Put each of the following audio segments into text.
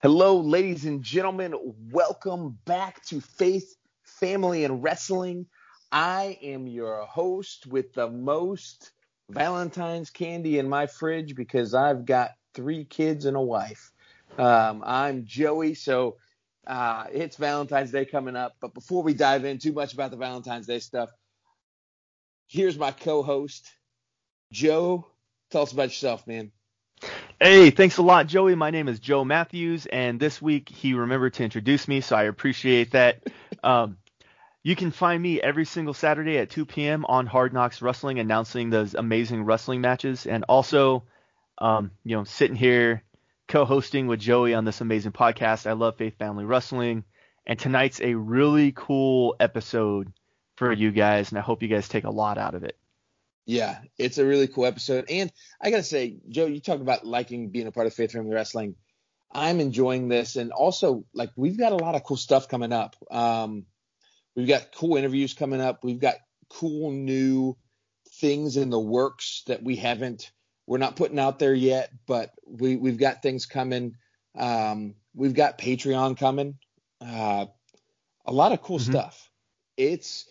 Hello, ladies and gentlemen. Welcome back to Faith, Family, and Wrestling. I am your host with the most Valentine's candy in my fridge because I've got three kids and a wife. Um, I'm Joey, so uh, it's Valentine's Day coming up. But before we dive in too much about the Valentine's Day stuff, here's my co host, Joe. Tell us about yourself, man. Hey, thanks a lot, Joey. My name is Joe Matthews, and this week he remembered to introduce me, so I appreciate that. Um, you can find me every single Saturday at 2 p.m. on Hard Knocks Wrestling, announcing those amazing wrestling matches, and also, um, you know, sitting here co-hosting with Joey on this amazing podcast. I love Faith Family Wrestling, and tonight's a really cool episode for you guys, and I hope you guys take a lot out of it. Yeah, it's a really cool episode. And I gotta say, Joe, you talk about liking being a part of Faith Family Wrestling. I'm enjoying this, and also like we've got a lot of cool stuff coming up. Um, we've got cool interviews coming up. We've got cool new things in the works that we haven't, we're not putting out there yet, but we we've got things coming. Um, we've got Patreon coming. Uh, a lot of cool mm-hmm. stuff. It's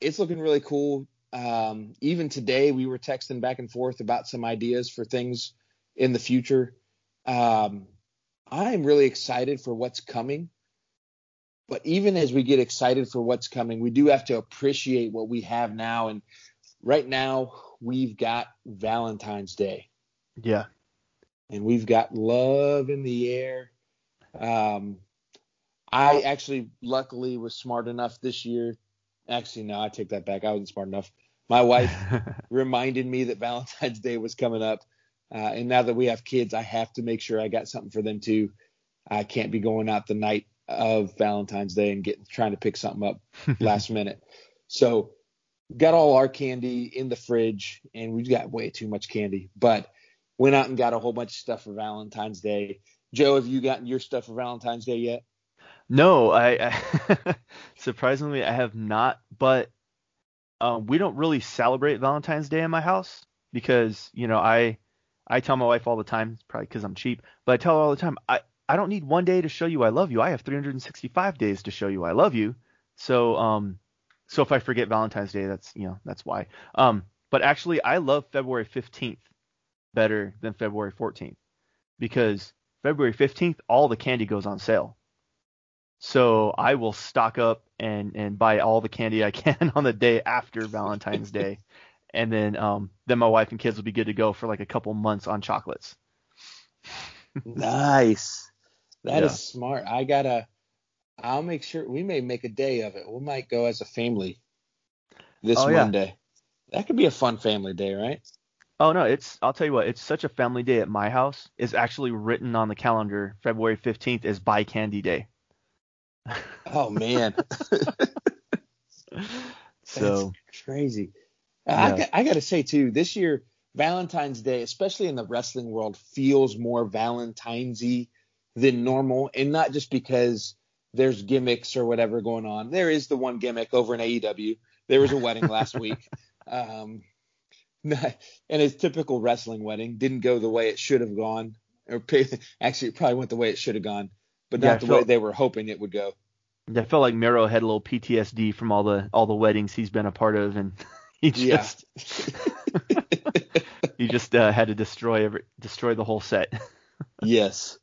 it's looking really cool um, even today, we were texting back and forth about some ideas for things in the future. Um, I'm really excited for what's coming. But even as we get excited for what's coming, we do have to appreciate what we have now. And right now, we've got Valentine's Day. Yeah. And we've got love in the air. Um, I actually, luckily, was smart enough this year Actually, no, I take that back. I wasn't smart enough. My wife reminded me that Valentine's Day was coming up. Uh, and now that we have kids, I have to make sure I got something for them too. I can't be going out the night of Valentine's Day and getting trying to pick something up last minute. So got all our candy in the fridge and we've got way too much candy, but went out and got a whole bunch of stuff for Valentine's Day. Joe, have you gotten your stuff for Valentine's Day yet? No, I, I surprisingly I have not, but um, we don't really celebrate Valentine's Day in my house because you know I I tell my wife all the time, probably because I'm cheap, but I tell her all the time I I don't need one day to show you I love you. I have 365 days to show you I love you. So um so if I forget Valentine's Day, that's you know that's why. Um, but actually I love February 15th better than February 14th because February 15th all the candy goes on sale. So I will stock up and and buy all the candy I can on the day after Valentine's Day, and then um then my wife and kids will be good to go for like a couple months on chocolates. nice. That yeah. is smart. I gotta. I'll make sure we may make a day of it. We might go as a family this oh, Monday. Yeah. That could be a fun family day, right? Oh no, it's I'll tell you what, it's such a family day at my house. It's actually written on the calendar. February 15th is buy candy day. Oh man. so That's crazy. Yeah. I, I got to say too, this year Valentine's Day, especially in the wrestling world, feels more Valentine's-y than normal, and not just because there's gimmicks or whatever going on. There is the one gimmick over in AEW. There was a wedding last week, um, and it's typical wrestling wedding didn't go the way it should have gone, or actually it probably went the way it should have gone but not yeah, the felt, way they were hoping it would go. I felt like Miro had a little PTSD from all the all the weddings he's been a part of, and he just yeah. he just uh, had to destroy every destroy the whole set. yes.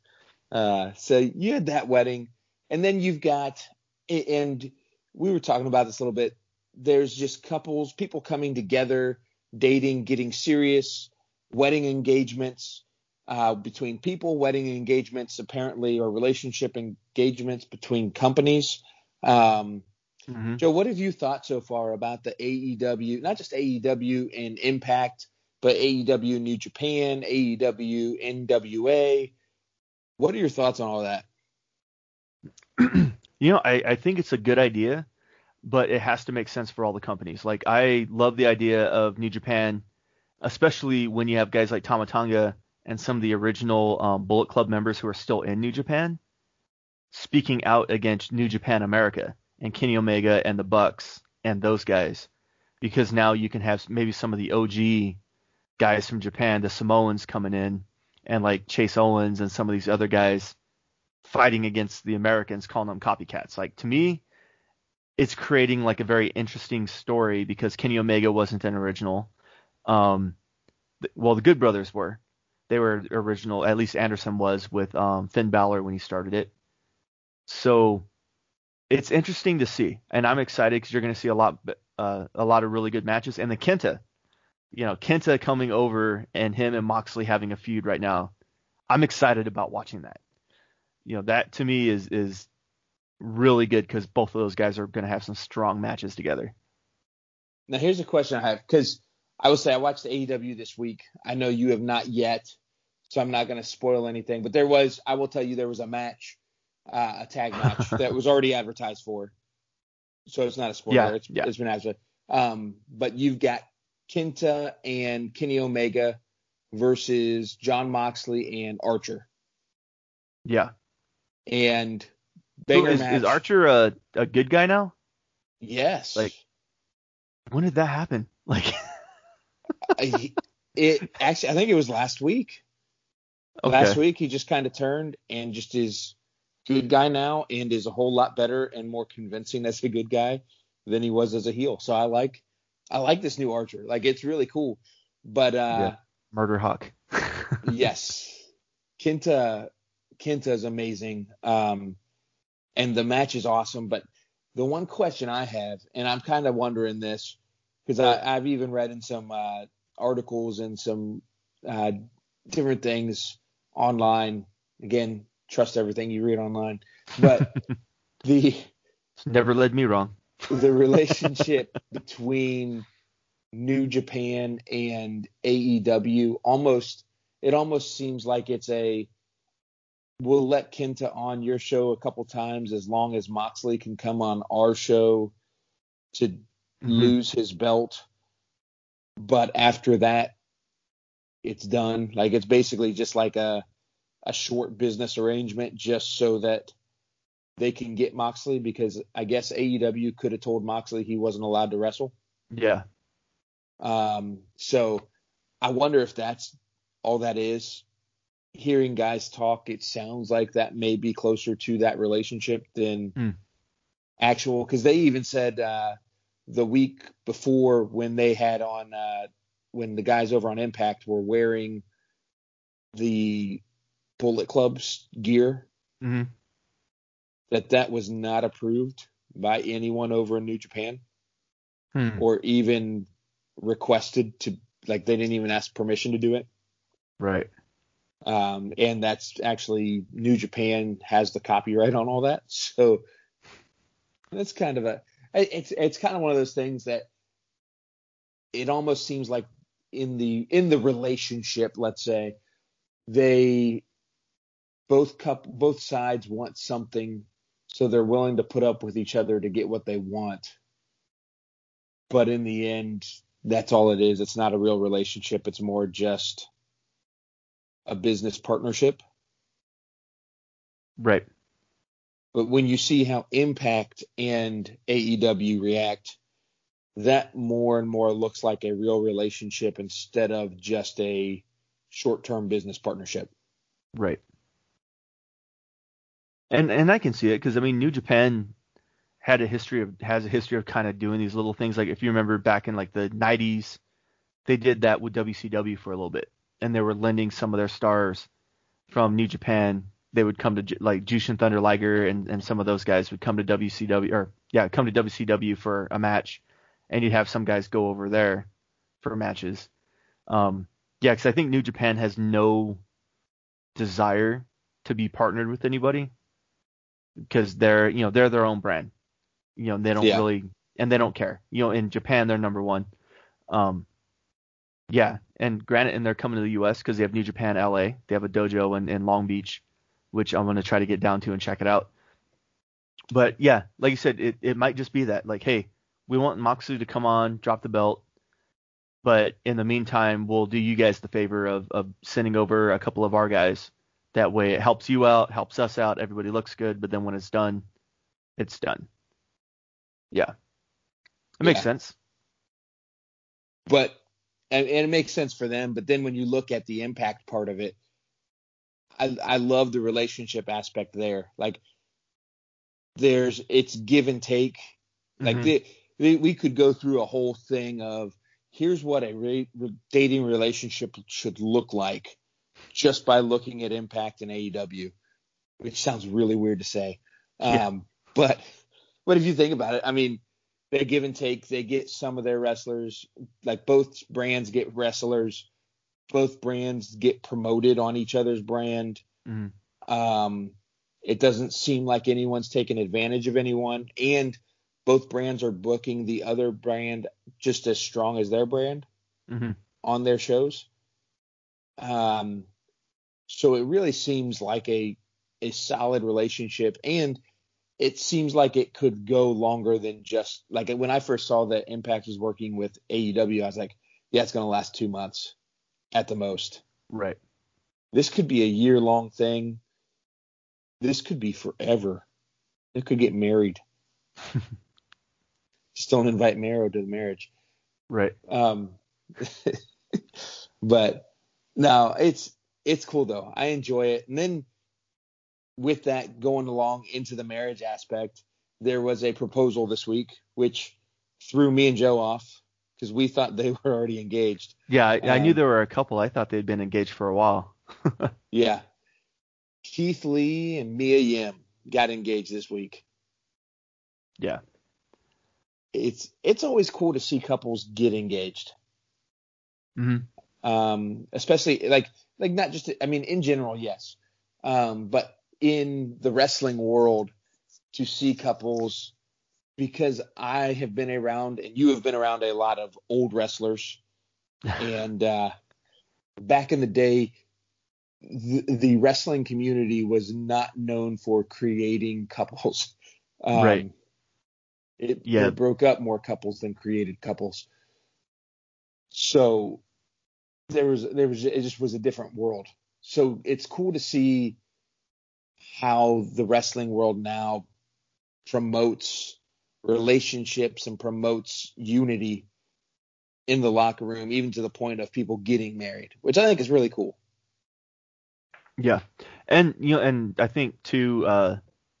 Uh, so you had that wedding, and then you've got, and we were talking about this a little bit. There's just couples, people coming together, dating, getting serious, wedding engagements uh, between people, wedding engagements, apparently, or relationship engagements between companies. Um, mm-hmm. Joe, what have you thought so far about the AEW, not just AEW and Impact, but AEW New Japan, AEW NWA? What are your thoughts on all that? you know, I, I think it's a good idea, but it has to make sense for all the companies. Like, I love the idea of New Japan, especially when you have guys like Tama Tonga and some of the original um, Bullet Club members who are still in New Japan speaking out against New Japan America and Kenny Omega and the Bucks and those guys because now you can have maybe some of the OG guys from Japan, the Samoans coming in and like Chase Owens and some of these other guys fighting against the Americans, calling them copycats. Like to me, it's creating like a very interesting story because Kenny Omega wasn't an original. Um, well, the Good Brothers were. They were original. At least Anderson was with um, Finn Balor when he started it. So it's interesting to see, and I'm excited because you're going to see a lot, uh, a lot of really good matches. And the Kenta, you know, Kenta coming over and him and Moxley having a feud right now. I'm excited about watching that. You know, that to me is is really good because both of those guys are going to have some strong matches together. Now, here's a question I have because I will say I watched the AEW this week. I know you have not yet, so I'm not going to spoil anything. But there was, I will tell you, there was a match, uh, a tag match that was already advertised for. So it's not a spoiler. Yeah, it's, yeah. it's been advertised. Um, but you've got Kenta and Kenny Omega versus Jon Moxley and Archer. Yeah. And banger is, match. is Archer a, a good guy now? Yes. Like- When did that happen? Like, I- it actually, I think it was last week. okay. Last week he just kind of turned and just is good guy now and is a whole lot better and more convincing as a good guy than he was as a heel. So I like I like this new Archer. Like it's really cool. But uh Yeah. Murder Hawk. yes. Kenta Kenta is amazing. Um and the match is awesome, but the one question I have, and I'm kind of wondering this because I've even read in some uh, articles and some uh, different things online. Again, trust everything you read online, but the never led me wrong. the relationship between New Japan and AEW almost it almost seems like it's a we'll let Kenta on your show a couple times as long as Moxley can come on our show to Mhm. lose his belt. But after that it's done. Like it's basically just like a a short business arrangement just so that they can get Moxley because I guess AEW could have told Moxley he wasn't allowed to wrestle. Yeah. Um, so I wonder if that's all that is. Hearing guys talk, it sounds like that may be closer to that relationship than Hmm. actual. Because they even said uh, the week before when they had on uh, when the guys over on Impact were wearing the Bullet Club's gear hmm that that was not approved by anyone over in New Japan Hmm. or even requested to like they didn't even ask permission to do it. Right. Um, and that's actually New Japan has the copyright on all that. So that's kind of a it's it's kind of one of those things that it almost seems like in the in the relationship, let's say, they both cup both sides want something, so they're willing to put up with each other to get what they want. But in the end, that's all it is. It's not a real relationship. It's more just a business partnership. Right. But when you see how Impact and AEW react, that more and more looks like a real relationship instead of just a short term business partnership. Right. And and I can see it because I mean New Japan had a history of has a history of kind of doing these little things. Like if you remember back in like the 90s, they did that with WCW for a little bit, and they were lending some of their stars from New Japan. They would come to like Jushin Thunder Liger and and some of those guys would come to WCW or yeah come to WCW for a match, and you'd have some guys go over there for matches. Um, yeah, because I think New Japan has no desire to be partnered with anybody because they're you know they're their own brand. You know they don't Yeah. really and they don't care. You know in japan they're number one. Um yeah and granted and they're coming to the us because they have new japan la they have a dojo in, in long beach which i'm going to try to get down to and check it out but yeah like you said it, it might just be that like hey we want moxley to come on drop the belt but in the meantime we'll do you guys the favor of, of sending over a couple of our guys that way it helps you out, helps us out, everybody looks good, but then when it's done, it's done. Yeah. It makes sense. But and it makes sense for them. But then when you look at the impact part of it, I I love the relationship aspect there. Like there's it's give and take. Like Mhm. the, the, we could go through a whole thing of here's what a re, re- dating relationship should look like just by looking at Impact and AEW, which sounds really weird to say. Yeah. Um, but but if you think about it, I mean, they give and take. They get some of their wrestlers, like both brands get wrestlers. Both brands get promoted on each other's brand. Mhm. Um, it doesn't seem like anyone's taking advantage of anyone, and both brands are booking the other brand just as strong as their brand Mhm. on their shows. Um, so it really seems like a a solid relationship, and it seems like it could go longer than just like when I first saw that Impact was working with AEW, I was like, yeah, it's gonna last two months at the most. Right. This could be a year long thing. This could be forever. They could get married. Just don't invite Miro to the marriage. Right. Um, but no, it's it's cool though. I enjoy it. And then with that going along into the marriage aspect, there was a proposal this week which threw me and Joe off because we thought they were already engaged. Yeah, I, I knew Um, there were a couple. I thought they'd been engaged for a while. Yeah. Keith Lee and Mia Yim got engaged this week. Yeah. It's it's always cool to see couples get engaged. hmm um, especially like like not just I mean in general, yes, um, but in the wrestling world to see couples because I have been around and you have been around a lot of old wrestlers and uh, back in the day the, the wrestling community was not known for creating couples um, Right. it, Yeah. it broke up more couples than created couples so there was there was it just was a different world so it's cool to see how the wrestling world now promotes relationships and promotes unity in the locker room even to the point of people getting married which i think is really cool Yeah. And you know, and I think too, uh,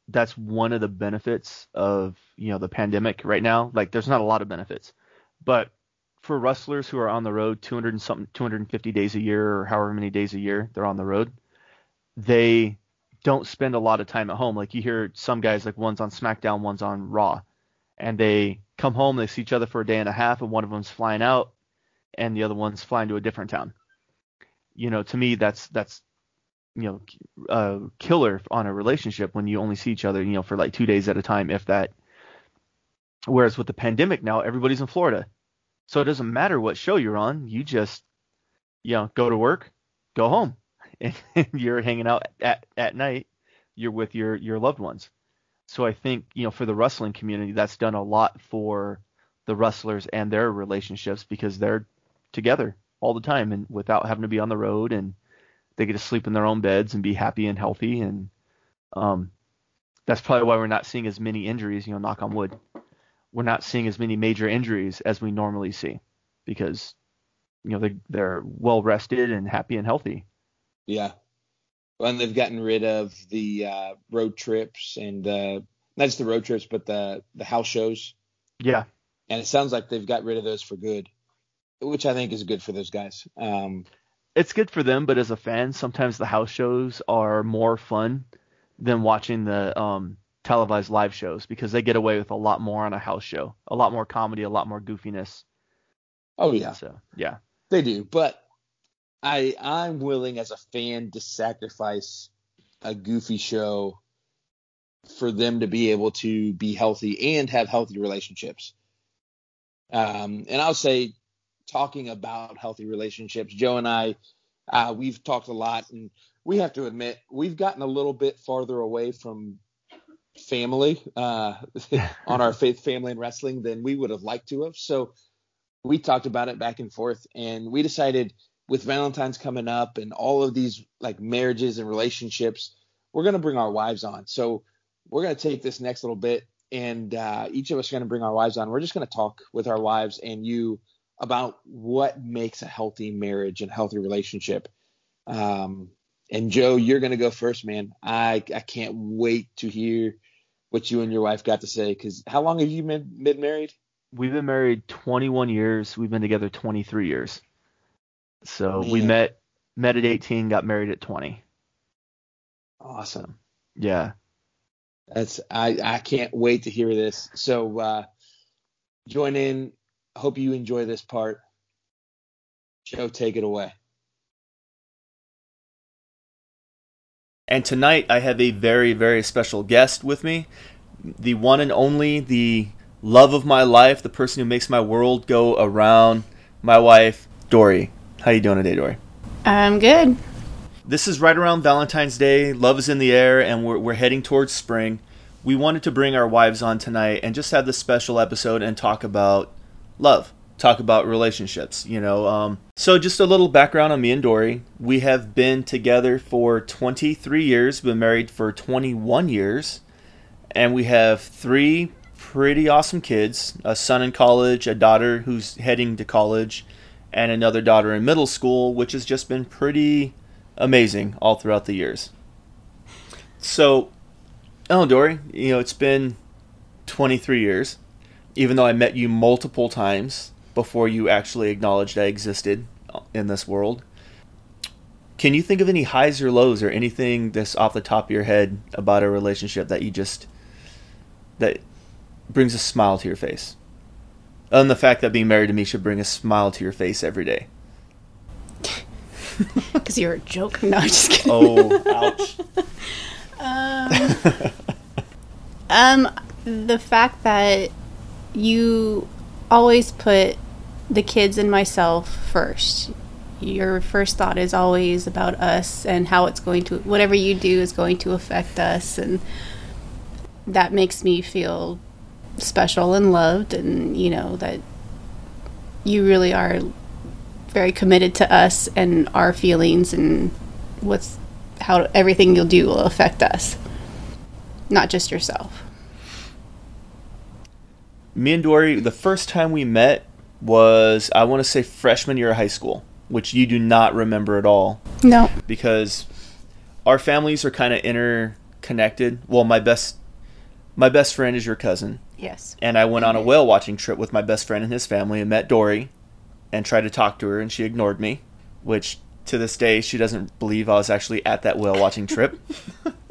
that's one of the benefits of, you know, the pandemic right now. Like there's not a lot of benefits. But for wrestlers who are on the road 200 and something 250 days a year or however many days a year they're on the road, they don't spend a lot of time at home. Like you hear some guys like one's on SmackDown, one's on Raw, and they come home, they see each other for a day and a half, and one of them's flying out, and the other one's flying to a different town. You know, to me, that's that's you know, uh, killer on a relationship when you only see each other, you know, for like two days at a time, if that. Whereas with the pandemic now, everybody's in Florida, so it doesn't matter what show you're on. You just, you know, go to work, go home, and you're hanging out at at night. You're with your your loved ones. So I think you know, for the wrestling community, that's done a lot for the wrestlers and their relationships because they're together all the time and without having to be on the road and they get to sleep in their own beds and be happy and healthy. And um that's probably why we're not seeing as many injuries you know knock on wood. We're not seeing as many major injuries as we normally see because you know they they're well rested and happy and healthy. Yeah. And they've gotten rid of the uh, road trips and uh, not just the road trips, but the the house shows. yeah And it sounds like they've got rid of those for good, which I think is good for those guys. Um, it's good for them but as a fan sometimes the house shows are more fun than watching the um televised live shows because they get away with a lot more on a house show a lot more comedy a lot more goofiness oh yeah, so yeah they do. But I I'm willing as a fan to sacrifice a goofy show for them to be able to be healthy and have healthy relationships. Um, and I'll say, talking about healthy relationships, Joe and I, uh, we've talked a lot, and we have to admit we've gotten a little bit farther away from family uh, on our faith, family, and wrestling than we would have liked to have. So we talked about it back and forth, and we decided with Valentine's coming up and all of these like marriages and relationships, we're gonna bring our wives on. So we're gonna take this next little bit, and uh, each of us are gonna bring our wives on. We're just gonna talk with our wives and you about what makes a healthy marriage and healthy relationship. Um, And Joe, you're gonna go first, man. I I can't wait to hear what you and your wife got to say. Because how long have you been married? We've been married 21 years. We've been together 23 years. So man. we met met at 18, got married at 20. Awesome. Yeah. That's I I can't wait to hear this. So uh, join in. Hope you enjoy this part. Joe, take it away. And tonight I have a very very special guest with me, the one and only, the love of my life, the person who makes my world go around, my wife, Dori. How you doing today, Dori? I'm good this is right around Valentine's Day. Love is in the air, and we're, we're heading towards spring. We wanted to bring our wives on tonight and just have this special episode and talk about love, talk about relationships, you know. Um, so, just a little background on me and Dori. We have been together for 23 years, been married for 21 years, and we have three pretty awesome kids a son in college, a daughter who's heading to college, and another daughter in middle school, which has just been pretty amazing all throughout the years. So, oh, Dori, you know, it's been 23 years, even though I met you multiple times before you actually acknowledged I existed in this world. Can you think of any highs or lows or anything that's off the top of your head about a relationship that you just that brings a smile to your face? And the fact that being married to me should bring a smile to your face every day. Because you're a joke. No, I'm just kidding. Oh, ouch. um, um, the fact that you always put the kids and myself first. Your first thought is always about us and how it's going to, whatever you do is going to affect us. And that makes me feel special and loved, and you know, that you really are very committed to us and our feelings and what's how everything you'll do will affect us, not just yourself. Me and Dori, the first time we met was I want to say freshman year of high school, which you do not remember at all. No. Because our families are kind of interconnected. Well, my best my best friend is your cousin. Yes. And I went on a whale watching trip with my best friend and his family and met Dori and tried to talk to her, and she ignored me, which to this day she doesn't believe I was actually at that whale watching trip.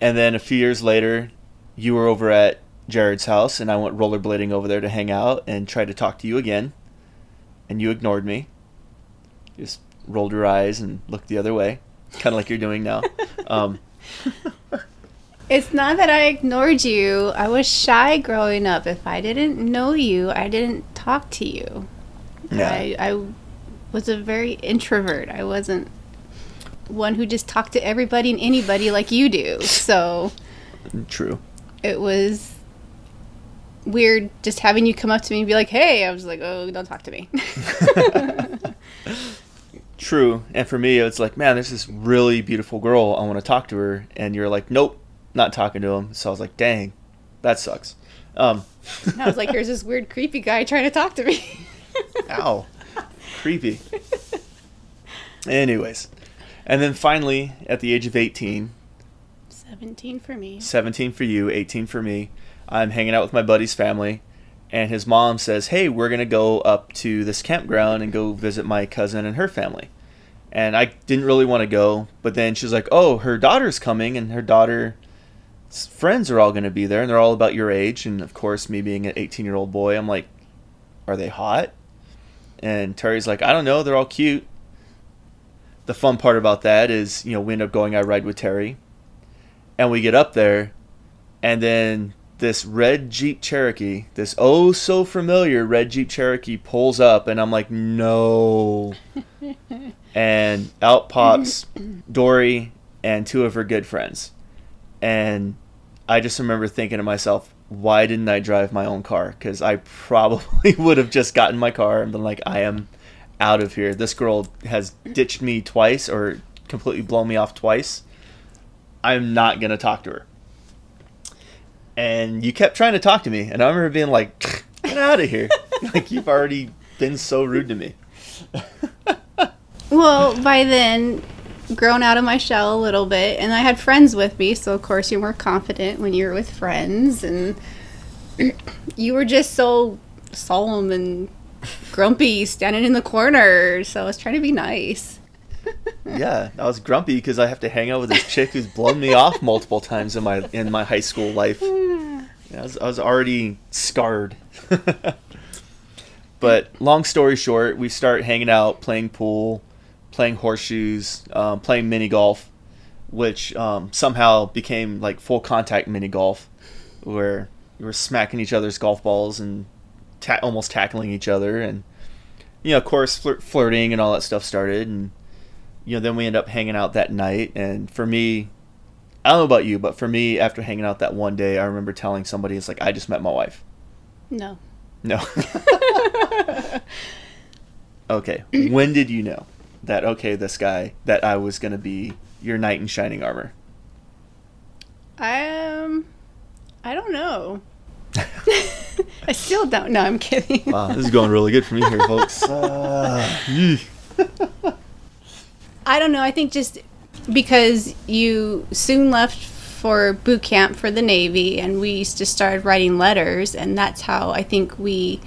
and then a few years later, you were over at Jared's house, and I went rollerblading over there to hang out and tried to talk to you again, and you ignored me. Just rolled your eyes and looked the other way, kind of like you're doing now. Um, it's not that I ignored you. I was shy growing up. If I didn't know you, I didn't talk to you. Yeah. I, I was a very introvert. I wasn't one who just talked to everybody and anybody like you do. So True. It was weird just having you come up to me and be like, "Hey," I was like, "Oh, don't talk to me." True. And for me, it's like, man, there's this really beautiful girl. I want to talk to her, and you're like, "Nope, not talking to him. So I was like, dang, that sucks. Um, I was like, here's this weird, creepy guy trying to talk to me. ow, creepy. Anyways, and then finally, at the age of 18, 17 for me, 17 for you, 18 for me, I'm hanging out with my buddy's family, and his mom says, hey, we're going to go up to this campground and go visit my cousin and her family. And I didn't really want to go, but then she's like, oh, her daughter's coming, and her daughter friends are all going to be there and they're all about your age and of course me being an 18 year old boy i'm like are they hot? And terry's like i don't know they're all cute. The fun part about that is you know we end up going i ride with terry and we get up there and then this red jeep cherokee this oh so familiar red jeep cherokee pulls up and i'm like no. And out pops dori and two of her good friends and I just remember thinking to myself, why didn't I drive my own car? Because I probably would have just gotten my car and been like, I am out of here. This girl has ditched me twice or completely blown me off twice. I'm not going to talk to her. And you kept trying to talk to me. And I remember being like, get out of here. like, you've already been so rude to me. well, by then, grown out of my shell a little bit, and I had friends with me, so of course you're more confident when you're with friends, and you were just so solemn and grumpy, standing in the corner. So I was trying to be nice. yeah, I was grumpy because I have to hang out with this chick who's blown me off multiple times in my in my high school life. I was, I was already scarred. but long story short, we start hanging out, playing pool, playing horseshoes, um, playing mini golf, which um, somehow became like full contact mini golf, where we were smacking each other's golf balls and ta- almost tackling each other, and you know, of course, flirt- flirting and all that stuff started, and you know, then we end up hanging out that night, and for me, I don't know about you, but for me, after hanging out that one day, I remember telling somebody, "It's like I just met my wife." No. No. okay. When did you know that okay, this guy that I was gonna be your knight in shining armor? Um, I don't know. I still don't know. I'm kidding. Wow, this is going really good for me here, folks. Uh, I don't know. I think just because you soon left for boot camp for the Navy, and we just started writing letters, and that's how I think we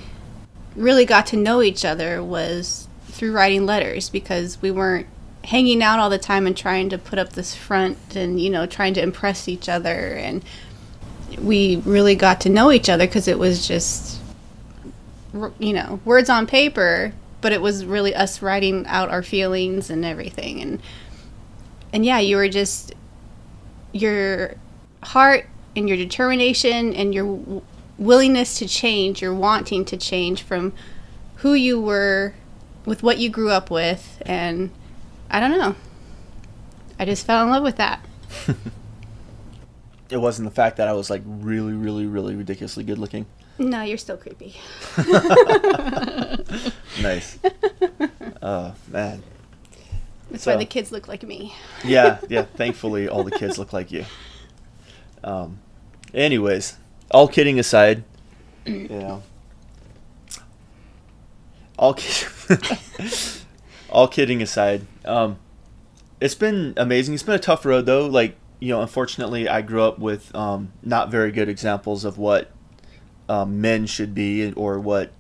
really got to know each other was through writing letters because we weren't hanging out all the time and trying to put up this front and you know trying to impress each other. And we really got to know each other because it was just you know words on paper but it was really us writing out our feelings and everything. And and yeah you were just your heart and your determination and your w- willingness to change your wanting to change from who you were with what you grew up with and i don't know i just fell in love with that it wasn't the fact that I was like really, really, really ridiculously good looking. no you're still creepy Nice. Oh man. that's So- why the kids look like me Yeah, yeah. Thankfully, all the kids look like you. Um. Anyways, all kidding aside, you know, all all kidding aside, um, it's been amazing. It's been a tough road though. Like you know, unfortunately, I grew up with um, not very good examples of what um, men should be or what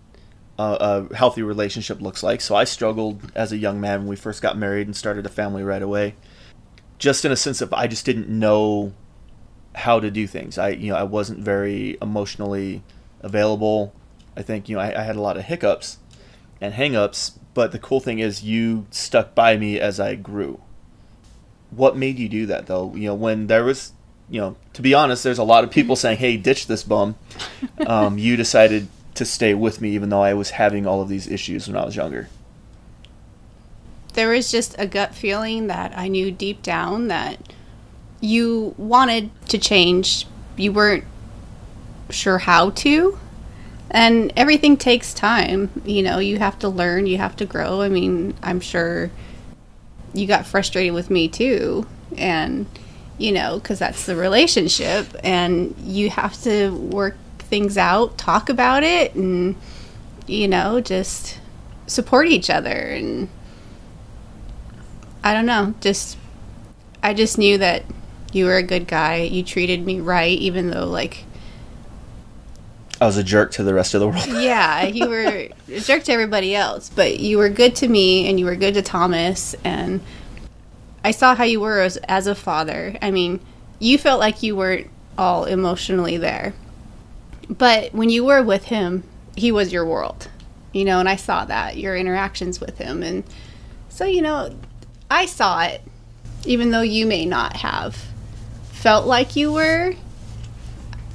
uh, a healthy relationship looks like. So I struggled as a young man when we first got married and started a family right away. Just in a sense of I just didn't know how to do things. I you know I wasn't very emotionally available. I think you know I, I had a lot of hiccups and hangups. But the cool thing is you stuck by me as I grew. What made you do that though? You know when there was you know to be honest, there's a lot of people saying, "Hey, ditch this bum." Um, you decided to stay with me even though I was having all of these issues when I was younger. there was just a gut feeling that I knew deep down that you wanted to change. You weren't sure how to. And everything takes time. You know, you have to learn, you have to grow. I mean, I'm sure you got frustrated with me too. And, you know, because that's the relationship. And you have to work things out, talk about it, and, you know, just support each other. And, I don't know. Just I just knew that you were a good guy. You treated me right, even though like I was a jerk to the rest of the world. yeah, you were a jerk to everybody else, but you were good to me and you were good to Thomas and I saw how you were as, as a father. I mean, you felt like you weren't all emotionally there. But when you were with him, he was your world. You know, and I saw that, your interactions with him and so you know, I saw it even though you may not have felt like you were.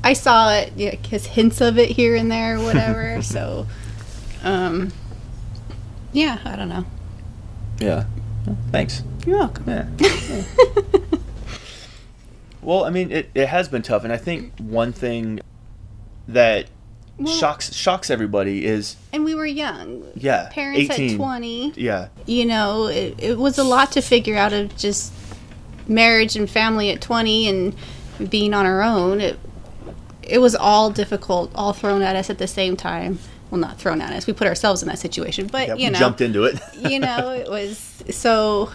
I saw it, yeah, his hints of it here and there, or whatever. so, um, yeah, I don't know. Yeah. Thanks. You're welcome. Yeah. well, I mean, it, it has been tough, and I think one thing that Well- shocks shocks everybody is And we were young. yeah, Parents 18. at 20. Yeah, You know, it, it was a lot to figure out of just marriage and family at 20 and being on our own. It, it was all difficult, all thrown at us at the same time. Well, not thrown at us. We put ourselves in that situation, but yeah you know, jumped into it. you know, it was so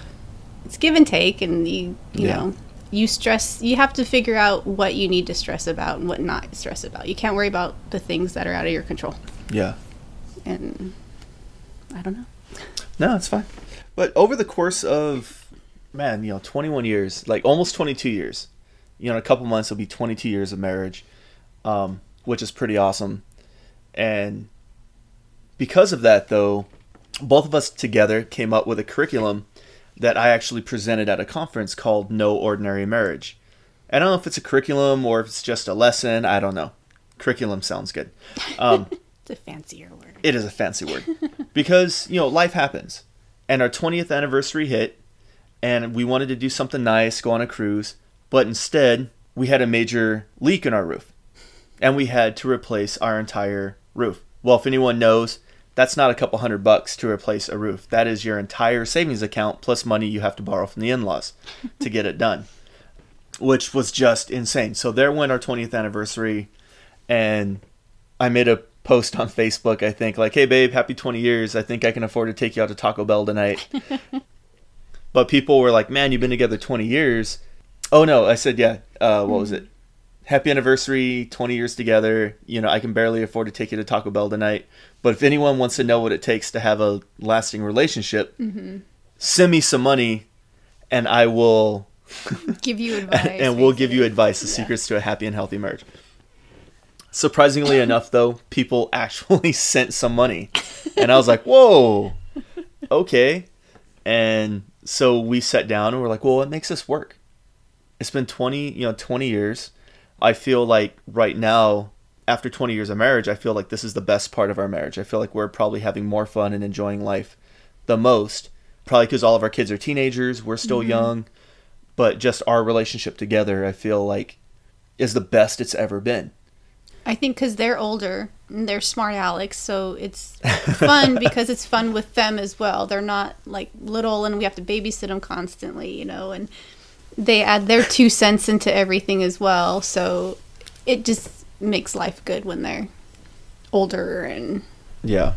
it's give and take, and you you Yeah. know you stress. You have to figure out what you need to stress about and what not stress about. You can't worry about the things that are out of your control. Yeah. And I don't know. No, it's fine. But over the course of, man, you know, 21 years, like almost 22 years, you know, in a couple months it'll be 22 years of marriage, um, which is pretty awesome. And because of that, though, both of us together came up with a curriculum that I actually presented at a conference called No Ordinary Marriage. I don't know if it's a curriculum or if it's just a lesson. I don't know. Curriculum sounds good. Um, It's a fancier word. it is a fancy word because you know life happens and our 20th anniversary hit and we wanted to do something nice go on a cruise but instead we had a major leak in our roof and we had to replace our entire roof well if anyone knows that's not a couple hundred bucks to replace a roof that is your entire savings account plus money you have to borrow from the in-laws to get it done which was just insane so there went our 20th anniversary and I made a post on Facebook, I think, like, hey, babe, happy 20 years. I think I can afford to take you out to Taco Bell tonight. but people were like, man, you've been together 20 years. Oh, no. I said, yeah. Uh, what was it? Happy anniversary, 20 years together. You know, I can barely afford to take you to Taco Bell tonight. But if anyone wants to know what it takes to have a lasting relationship, mm-hmm. send me some money and I will Give you advice. and we'll give you advice, the secrets to a happy and healthy marriage. Surprisingly enough, though, people actually sent some money, and I was like, "Whoa, okay." And so we sat down and we're like, "Well, what makes this work?" It's been twenty, you know, twenty years. I feel like right now, after twenty years of marriage, I feel like this is the best part of our marriage. I feel like we're probably having more fun and enjoying life the most. Probably because all of our kids are teenagers, we're still mm-hmm. young, but just our relationship together, I feel like, is the best it's ever been. I think because they're older and they're smart Alex, so it's fun because it's fun with them as well. They're not like little and we have to babysit them constantly, you know, and they add their two cents into everything as well. So it just makes life good when they're older and Yeah.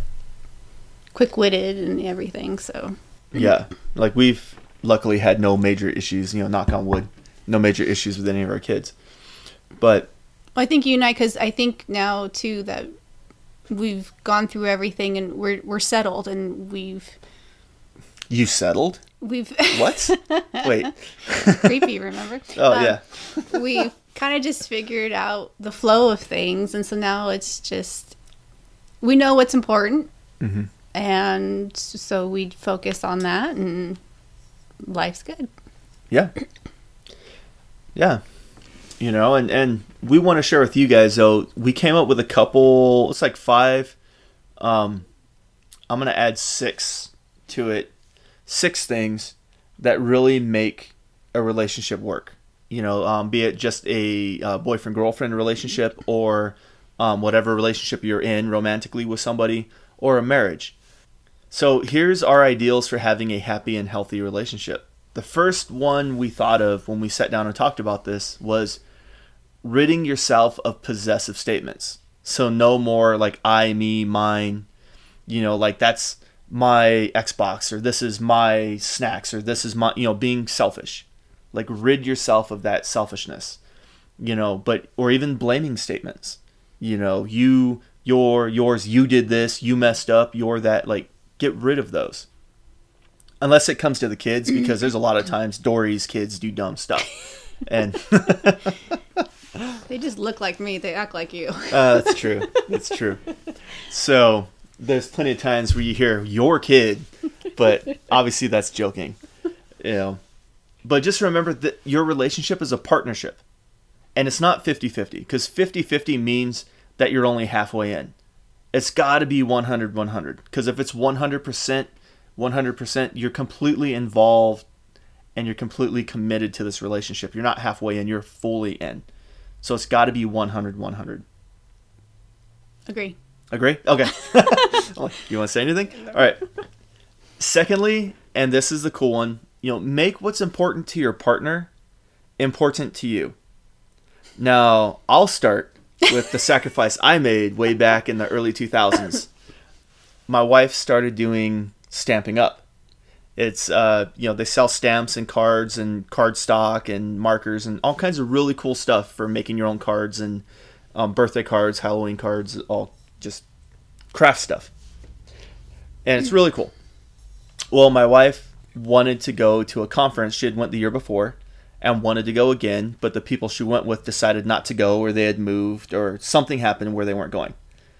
quick witted and everything. So Yeah. Like we've luckily had no major issues, you know, knock on wood, no major issues with any of our kids. But I think you and I, because I think now too that we've gone through everything and we're we're settled and we've you settled? We've What? Wait. creepy. Remember? Oh, Um, yeah. we kind of just figured out the flow of things, and so now it's just we know what's important, Mhm. and so we focus on that, and life's good. Yeah. Yeah. You know, and and we want to share with you guys though, we came up with a couple, it's like 5 um I'm to add 6 to it. 6 things that really make a relationship work. You know, um, be it just a uh, boyfriend girlfriend relationship or um, whatever relationship you're in romantically with somebody or a marriage. So here's our ideals for having a happy and healthy relationship. The first one we thought of when we sat down and talked about this was ridding yourself of possessive statements. So no more like I, me, mine, you know, like that's my Xbox or this is my snacks or this is my, you know, being selfish. Like rid yourself of that selfishness, you know, but, or even blaming statements, you know, you, your, yours, you did this, you messed up, you're that, like get rid of those. Unless it comes to the kids, because there's a lot of times Dori's kids do dumb stuff. And They just look like me. They act like you. Uh, that's true. That's true. So there's plenty of times where you hear your kid, but obviously that's joking. You know. But just remember that your relationship is a partnership. And it's not 50-50 because 50-50 means that you're only halfway in. It's got to be 100-100 because if it's 100%, 100%, you're completely involved and you're completely committed to this relationship. You're not halfway in, you're fully in. So it's got to be 100 100. Agree. Agree? Okay. you want to say anything? All right. Secondly, and this is the cool one, you know, make what's important to your partner important to you. Now, I'll start with the sacrifice I made way back in the early 2000s. My wife started doing Stampin' Up. It's uh, you know they sell stamps and cards and card stock and markers and all kinds of really cool stuff for making your own cards and um, birthday cards, Halloween cards, all just craft stuff. And it's really cool. Well, my wife wanted to go to a conference. She had went the year before and wanted to go again, but the people she went with decided not to go or they had moved or something happened where they weren't going.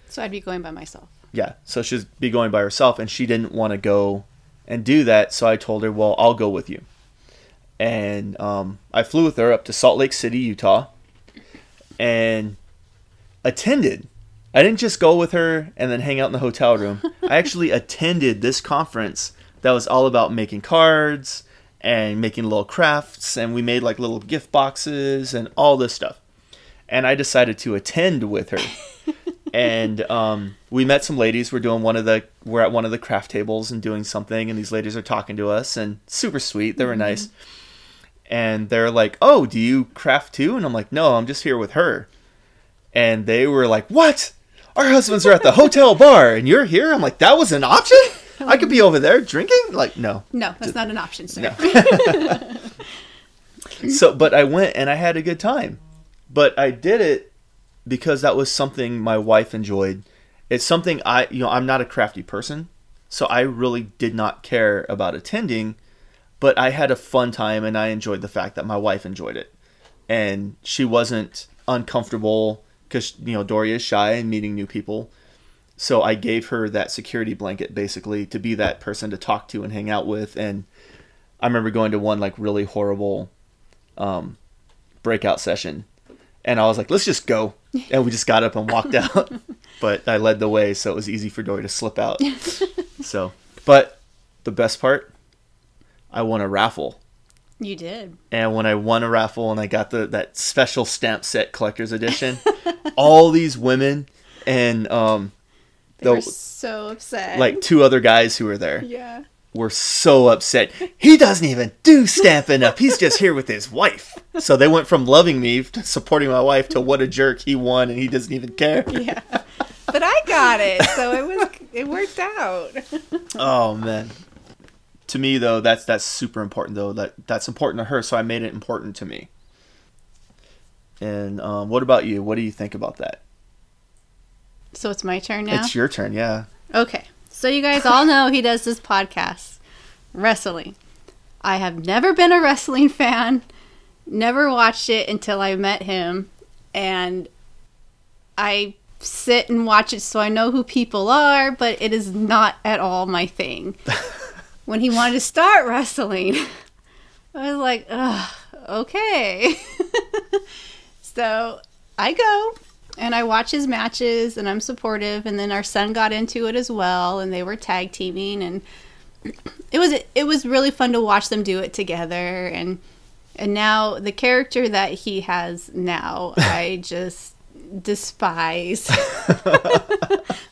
So I'd be going by myself. Yeah, so she'd be going by herself and she didn't want to go and do that, so I told her, "Well, I'll go with you." And um, I flew with her up to Salt Lake City, Utah, and attended. I didn't just go with her and then hang out in the hotel room. I actually attended this conference that was all about making cards and making little crafts, and we made like little gift boxes and all this stuff. And I decided to attend with her. and um, we met some ladies. We're doing one of the we're at one of the craft tables and doing something, and these ladies are talking to us and super sweet. They were nice, and they're like, "Oh, do you craft too?" And I'm like, "No, I'm just here with her." And they were like, "What? Our husbands are at the hotel bar, and you're here?" I'm like, "That was an option. I could be over there drinking." Like, no, No, that's not an option, sir. no. so, but I went and I had a good time. But I did it because that was something my wife enjoyed. It's something I, you know, I'm not a crafty person, so I really did not care about attending, but I had a fun time and I enjoyed the fact that my wife enjoyed it. And she wasn't uncomfortable because, you know, Doria is shy and meeting new people. So I gave her that security blanket basically to be that person to talk to and hang out with. And I remember going to one like really horrible um, breakout session and I was like, let's just go. And we just got up and walked out. but I led the way, so it was easy for Dori to slip out. so, but the best part, I won a raffle. You did. And when I won a raffle and I got the that special stamp set collector's edition, all these women and um, They the, were so upset. like two other guys who were there yeah. were so upset. He doesn't even do Stampin' Up. He's just here with his wife. So they went from loving me to supporting my wife to what a jerk he won and he doesn't even care. Yeah. But I got it, so it was it worked out. Oh man. To me though, that's that's super important though. That that's important to her, so I made it important to me. And um, what about you? What do you think about that? So it's my turn now. It's your turn, yeah. Okay. So you guys all know he does this podcast, wrestling. I have never been a wrestling fan, never watched it until I met him, and I sit and watch it so I know who people are, but it is not at all my thing. when he wanted to start wrestling, I was like, ugh, okay. so I go and I watch his matches and I'm supportive. And then our son got into it as well and they were tag teaming. And it was it was really fun to watch them do it together. And and now the character that he has now I just despise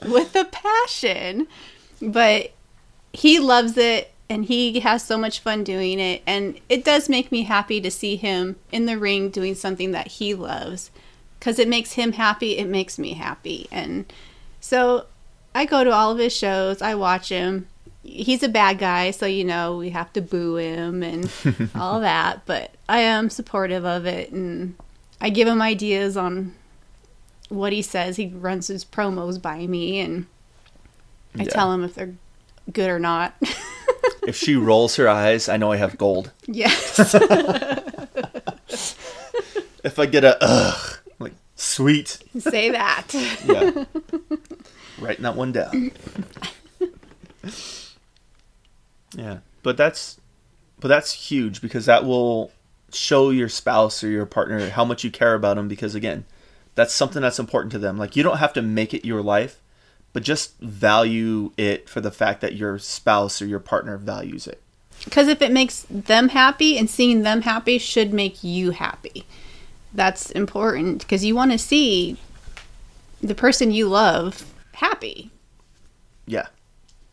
with a passion. But he loves it and he has so much fun doing it. And it does make me happy to see him in the ring doing something that he loves. Because it makes him happy it makes me happy. And so i go to all of his shows i watch him. He's a bad guy so you know we have to boo him and all that but i am supportive of it. And i give him ideas on what he says. He runs his promos by me and i Yeah. tell him if they're good or not If she rolls her eyes, I know I have gold. yes If I get a ugh, like sweet, say that yeah, writing that one down. Yeah, but that's but that's huge because that will show your spouse or your partner how much you care about them because again, that's something that's important to them. Like you don't have to make it your life, but just value it for the fact that your spouse or your partner values it. Because if it makes them happy and seeing them happy should make you happy. That's important because you want to see the person you love happy. Yeah.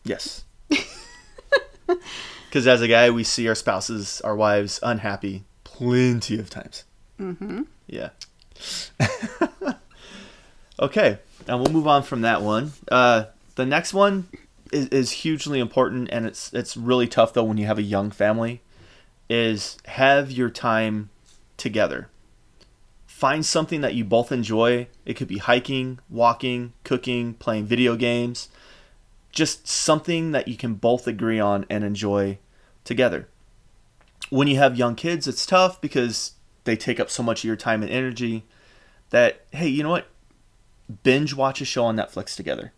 Yes. Because as a guy, we see our spouses, our wives, unhappy plenty of times. Mm-hmm. Yeah. okay, and we'll move on from that one. Uh, the next one, is, is hugely important, and it's it's really tough though when you have a young family. Is have your time together. Find something that you both enjoy. It could be hiking, walking, cooking, playing video games. Just something that you can both agree on and enjoy together. When you have young kids, it's tough because they take up so much of your time and energy that, hey, you know what? Binge watch a show on Netflix together.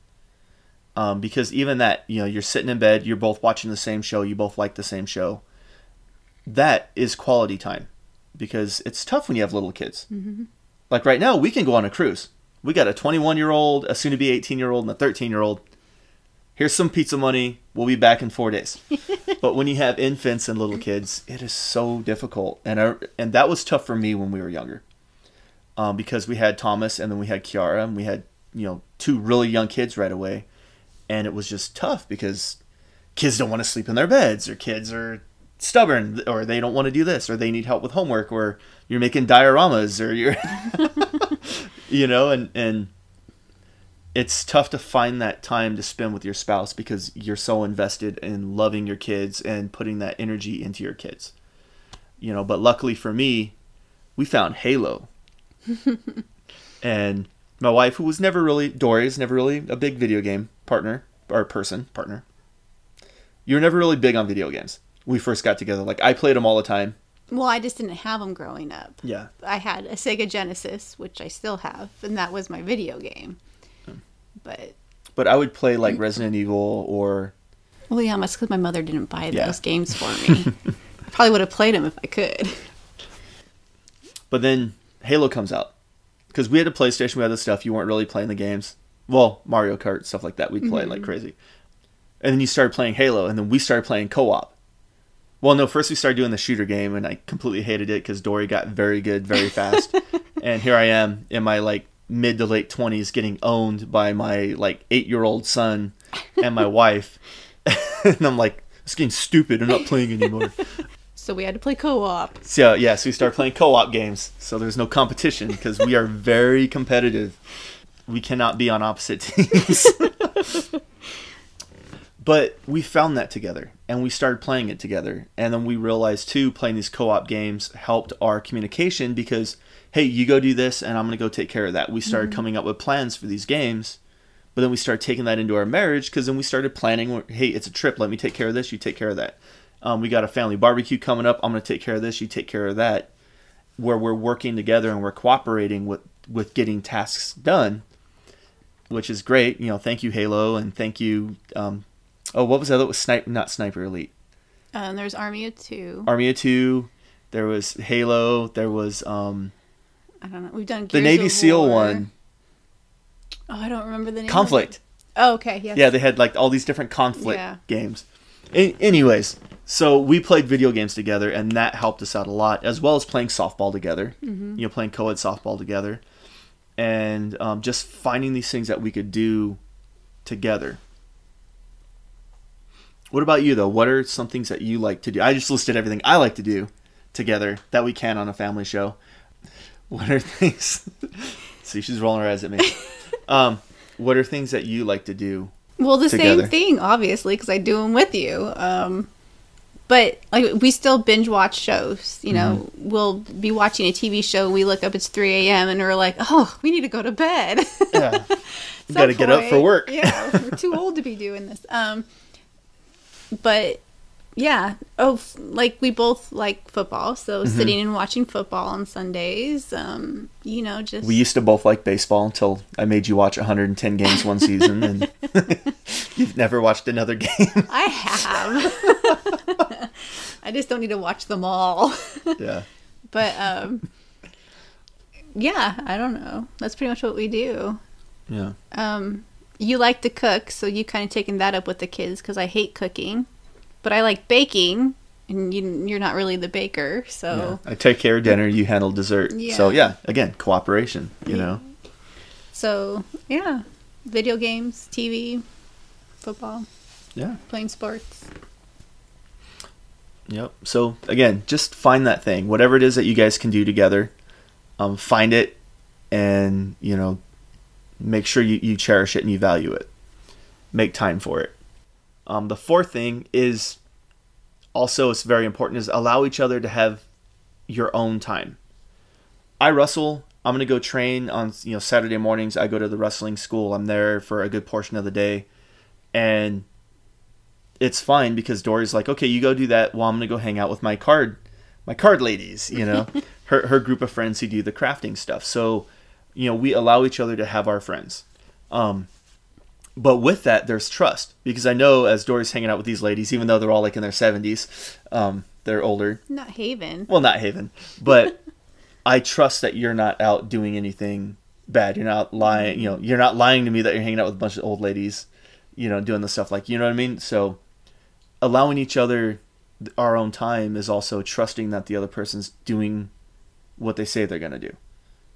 Um, because even that, you know, you're sitting in bed, you're both watching the same show, you both like the same show. That is quality time because it's tough when you have little kids. Mm-hmm. Like right now, we can go on a cruise. We got a 21 year old, a soon to be 18 year old, and a 13 year old. Here's some pizza money. We'll be back in four days. but when you have infants and little kids, it is so difficult, and I, and that was tough for me when we were younger, um, because we had Thomas and then we had Kiara, and we had you know two really young kids right away, and it was just tough because kids don't want to sleep in their beds, or kids are stubborn or they don't want to do this or they need help with homework or you're making dioramas or you're you know and and it's tough to find that time to spend with your spouse because you're so invested in loving your kids and putting that energy into your kids. You know but luckily for me we found halo and my wife who was never really dori's never really a big video game partner or person partner you're never really big on video games we first got together. Like I played them all the time. Well, I just didn't have them growing up. Yeah. I had a Sega Genesis, which I still have, and that was my video game. Hmm. But but I would play like mm. Resident Evil or Well, yeah, that's because my mother didn't buy yeah. those games for me. I probably would have played them if I could. But then Halo comes out. Because we had a PlayStation, we had the stuff, you weren't really playing the games. Well, Mario Kart, stuff like that, we'd play mm-hmm. like crazy. And then you started playing Halo, and then we started playing co op. Well, no, first we started doing the shooter game, and I completely hated it because Dori got very good very fast. and here I am in my like mid to late twenties, getting owned by my like eight year old son and my wife, and I'm like, it's getting stupid. I'm not playing anymore. So we had to play co-op. So yeah, so we started playing co-op games. So there's no competition because we are very competitive. We cannot be on opposite teams. But we found that together and we started playing it together. And then we realized too, playing these co op games helped our communication because, hey, you go do this and I'm going to go take care of that. We started mm-hmm. coming up with plans for these games. But then we started taking that into our marriage because then we started planning, hey, it's a trip. Let me take care of this. You take care of that. Um, we got a family barbecue coming up. I'm going to take care of this. You take care of that. Where we're working together and we're cooperating with, with getting tasks done, which is great. You know, thank you, Halo, and thank you, um, Oh, what was other? Was sniper? Not sniper elite. Um, there's Army of Two. Army of Two. There was Halo. There was um. I don't know. We've done Gears the Navy SEAL one. Oh, I don't remember the name. Conflict. Oh, okay. Yeah. Yeah, they had like all these different conflict yeah. games. A- anyways, so we played video games together, and that helped us out a lot, as well as playing softball together. Mm-hmm. You know, playing co-ed softball together, and um, just finding these things that we could do together. What about you though? What are some things that you like to do? I just listed everything I like to do together that we can on a family show. What are things? See, she's rolling her eyes at me. Um, what are things that you like to do? Well, the together? same thing, obviously, because I do them with you. Um, but like we still binge watch shows. You know, mm-hmm. we'll be watching a TV show. We look up, it's three a.m. and we're like, oh, we need to go to bed. yeah, We got to get up for work. yeah, we're too old to be doing this. Um, but yeah. Oh like we both like football so mm-hmm. sitting and watching football on sundays um you know just we used to both like baseball until i made you watch 110 games one season and you've never watched another game. I have. I just don't need to watch them all. Yeah. But um yeah i don't know. That's pretty much what we do. Yeah. Um you like to cook, so you kind of taken that up with the kids because I hate cooking, but I like baking, and you, are not really the baker, so yeah. I take care of dinner, you handle dessert. Yeah. So yeah, again, cooperation. You yeah. know. So yeah, video games, TV, football. Yeah. Playing sports. Yep. So again, just find that thing, whatever it is that you guys can do together. Um, find it, and you know, make sure you, you cherish it and you value it. Make time for it. Um, the fourth thing is also it's very important is allow each other to have your own time. I wrestle. I'm gonna go train on you know Saturday mornings. I go to the wrestling school. I'm there for a good portion of the day, and it's fine because Dori's like, okay, you go do that. Well, I'm gonna go hang out with my card, my card ladies. You know, her her group of friends who do the crafting stuff. So, you know, we allow each other to have our friends. Um, but with that, there's trust because I know as Dori's hanging out with these ladies, even though they're all like in their 70s, um, they're older. Not Haven. Well, not Haven, but I trust that you're not out doing anything bad. You're not lying. You know, you're not lying to me that you're hanging out with a bunch of old ladies. You know, doing the stuff like you know what I mean. So, allowing each other our own time is also trusting that the other person's doing what they say they're gonna do,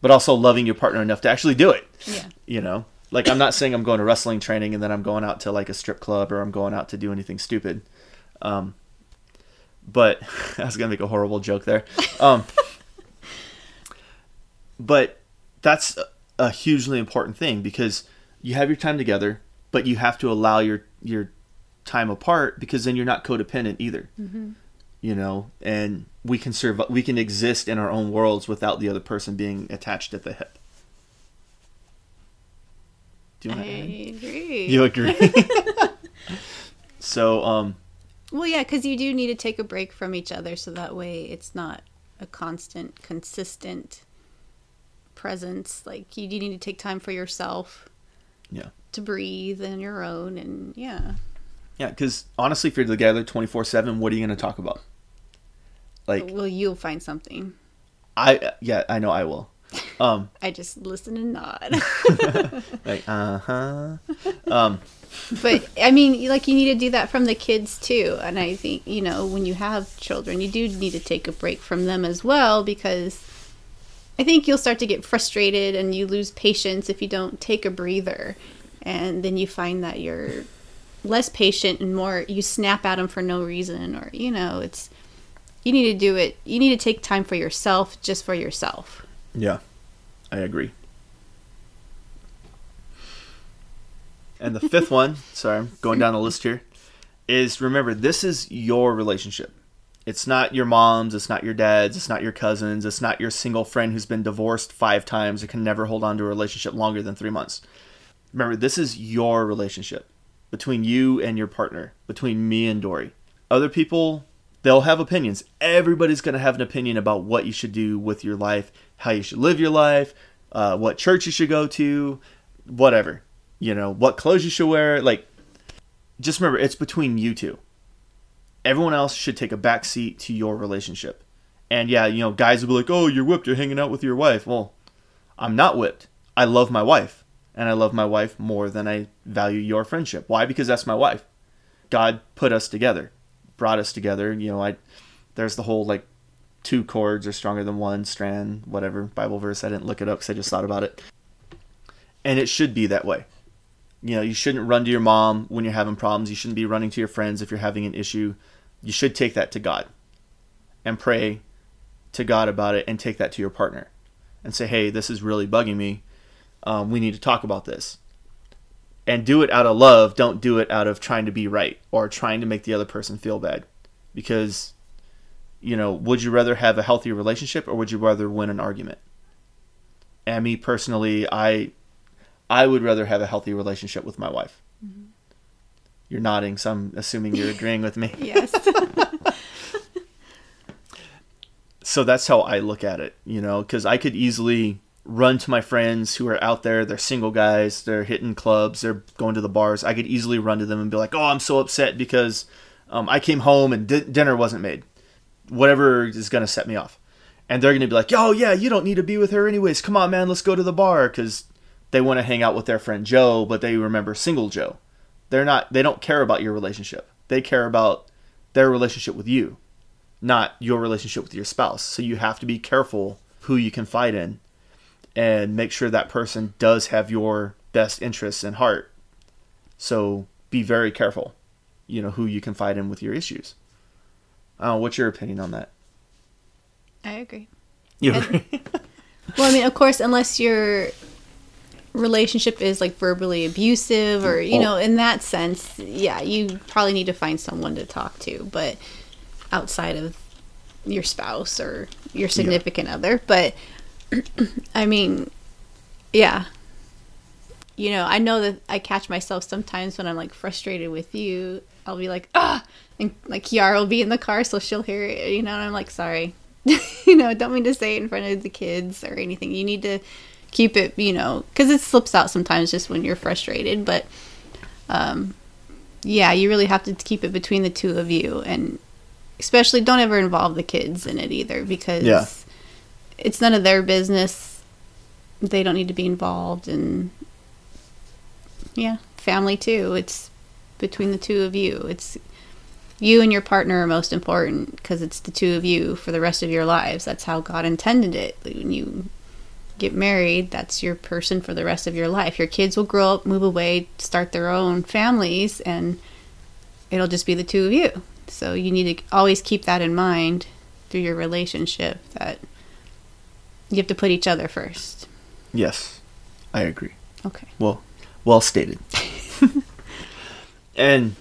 but also loving your partner enough to actually do it. Yeah. You know, like I'm not saying I'm going to wrestling training and then I'm going out to like a strip club or I'm going out to do anything stupid. Um, but I was gonna make a horrible joke there. Um, but that's a, a hugely important thing because you have your time together, but you have to allow your your time apart because then you're not codependent either. You know, and we can serve we can exist in our own worlds without the other person being attached at the hip. Do you I to agree. You agree? so, um, Well, yeah, because you do need to take a break from each other so that way it's not a constant, consistent presence. Like, you do need to take time for yourself yeah. to breathe and your own. And yeah. Yeah, because honestly, if you're together 24 7, what are you going to talk about? Like, well, you'll find something. I, yeah, I know I will. Um, I just listen and nod. like, uh huh. Um, but I mean, like you need to do that from the kids too. And I think you know when you have children, you do need to take a break from them as well because I think you'll start to get frustrated and you lose patience if you don't take a breather, and then you find that you're less patient and more you snap at them for no reason or you know it's you need to do it you need to take time for yourself just for yourself yeah, I agree. And the fifth one, sorry, I'm going down the list here, is remember, this is your relationship. It's not your mom's, it's not your dad's, it's not your cousin's, it's not your single friend who's been divorced five times or can never hold on to a relationship longer than three months. Remember, this is your relationship between you and your partner, between me and Dori. Other people, they'll have opinions. Everybody's going to have an opinion about what you should do with your life, how you should live your life, uh, what church you should go to, whatever. You know, what clothes you should wear. Like, just remember, it's between you two. Everyone else should take a back seat to your relationship. And yeah, you know, guys will be like, oh, you're whipped, you're hanging out with your wife. Well, I'm not whipped. I love my wife. And I love my wife more than I value your friendship. Why? Because that's my wife. God put us together, brought us together. You know, I there's the whole like two chords are stronger than one strand, whatever Bible verse. I didn't look it up because I just thought about it. And it should be that way. You know, you shouldn't run to your mom when you're having problems. You shouldn't be running to your friends if you're having an issue. You should take that to God and pray to God about it and take that to your partner and say, hey, this is really bugging me. Um, we need to talk about this. And do it out of love. Don't do it out of trying to be right or trying to make the other person feel bad. Because, you know, would you rather have a healthy relationship or would you rather win an argument? And me personally, I I would rather have a healthy relationship with my wife. Mm-hmm. You're nodding, so I'm assuming you're agreeing with me. yes so that's how I look at it, you know, because I could easily run to my friends who are out there. They're single guys. They're hitting clubs. They're going to the bars. I could easily run to them and be like, "Oh, I'm so upset because um, I came home and di- dinner wasn't made." Whatever is going to set me off, and they're going to be like, "Oh yeah, you don't need to be with her anyways. Come on, man, let's go to the bar." Because they want to hang out with their friend Joe, but they remember single Joe. They're not. They don't care about your relationship. They care about their relationship with you not your relationship with your spouse. So you have to be careful who you confide in and make sure that person does have your best interests in heart. So be very careful, you know, who you confide in with your issues. Uh, what's your opinion on that? i agree You And- Well, I mean, of course, unless you're relationship is like verbally abusive or you know in that sense yeah you probably need to find someone to talk to but outside of your spouse or your significant other but i mean yeah you know i know that i catch myself sometimes when i'm like frustrated with you i'll be like ah and like kiara will be in the car so she'll hear it you know and i'm like sorry you know don't mean to say it in front of the kids or anything you need to keep it, you know, because it slips out sometimes just when you're frustrated. But um, yeah, you really have to keep it between the two of you, and especially don't ever involve the kids in it either because Yeah. It's none of their business. They don't need to be involved, and yeah, family too. It's between the two of you. It's you and your partner are most important because it's the two of you for the rest of your lives. That's how God intended it. When you get married, that's your person for the rest of your life. Your kids will grow up, move away, start their own families, and it'll just be the two of you. So you need to always keep that in mind through your relationship that you have to put each other first. Yes, I agree. Okay. Well, well stated. and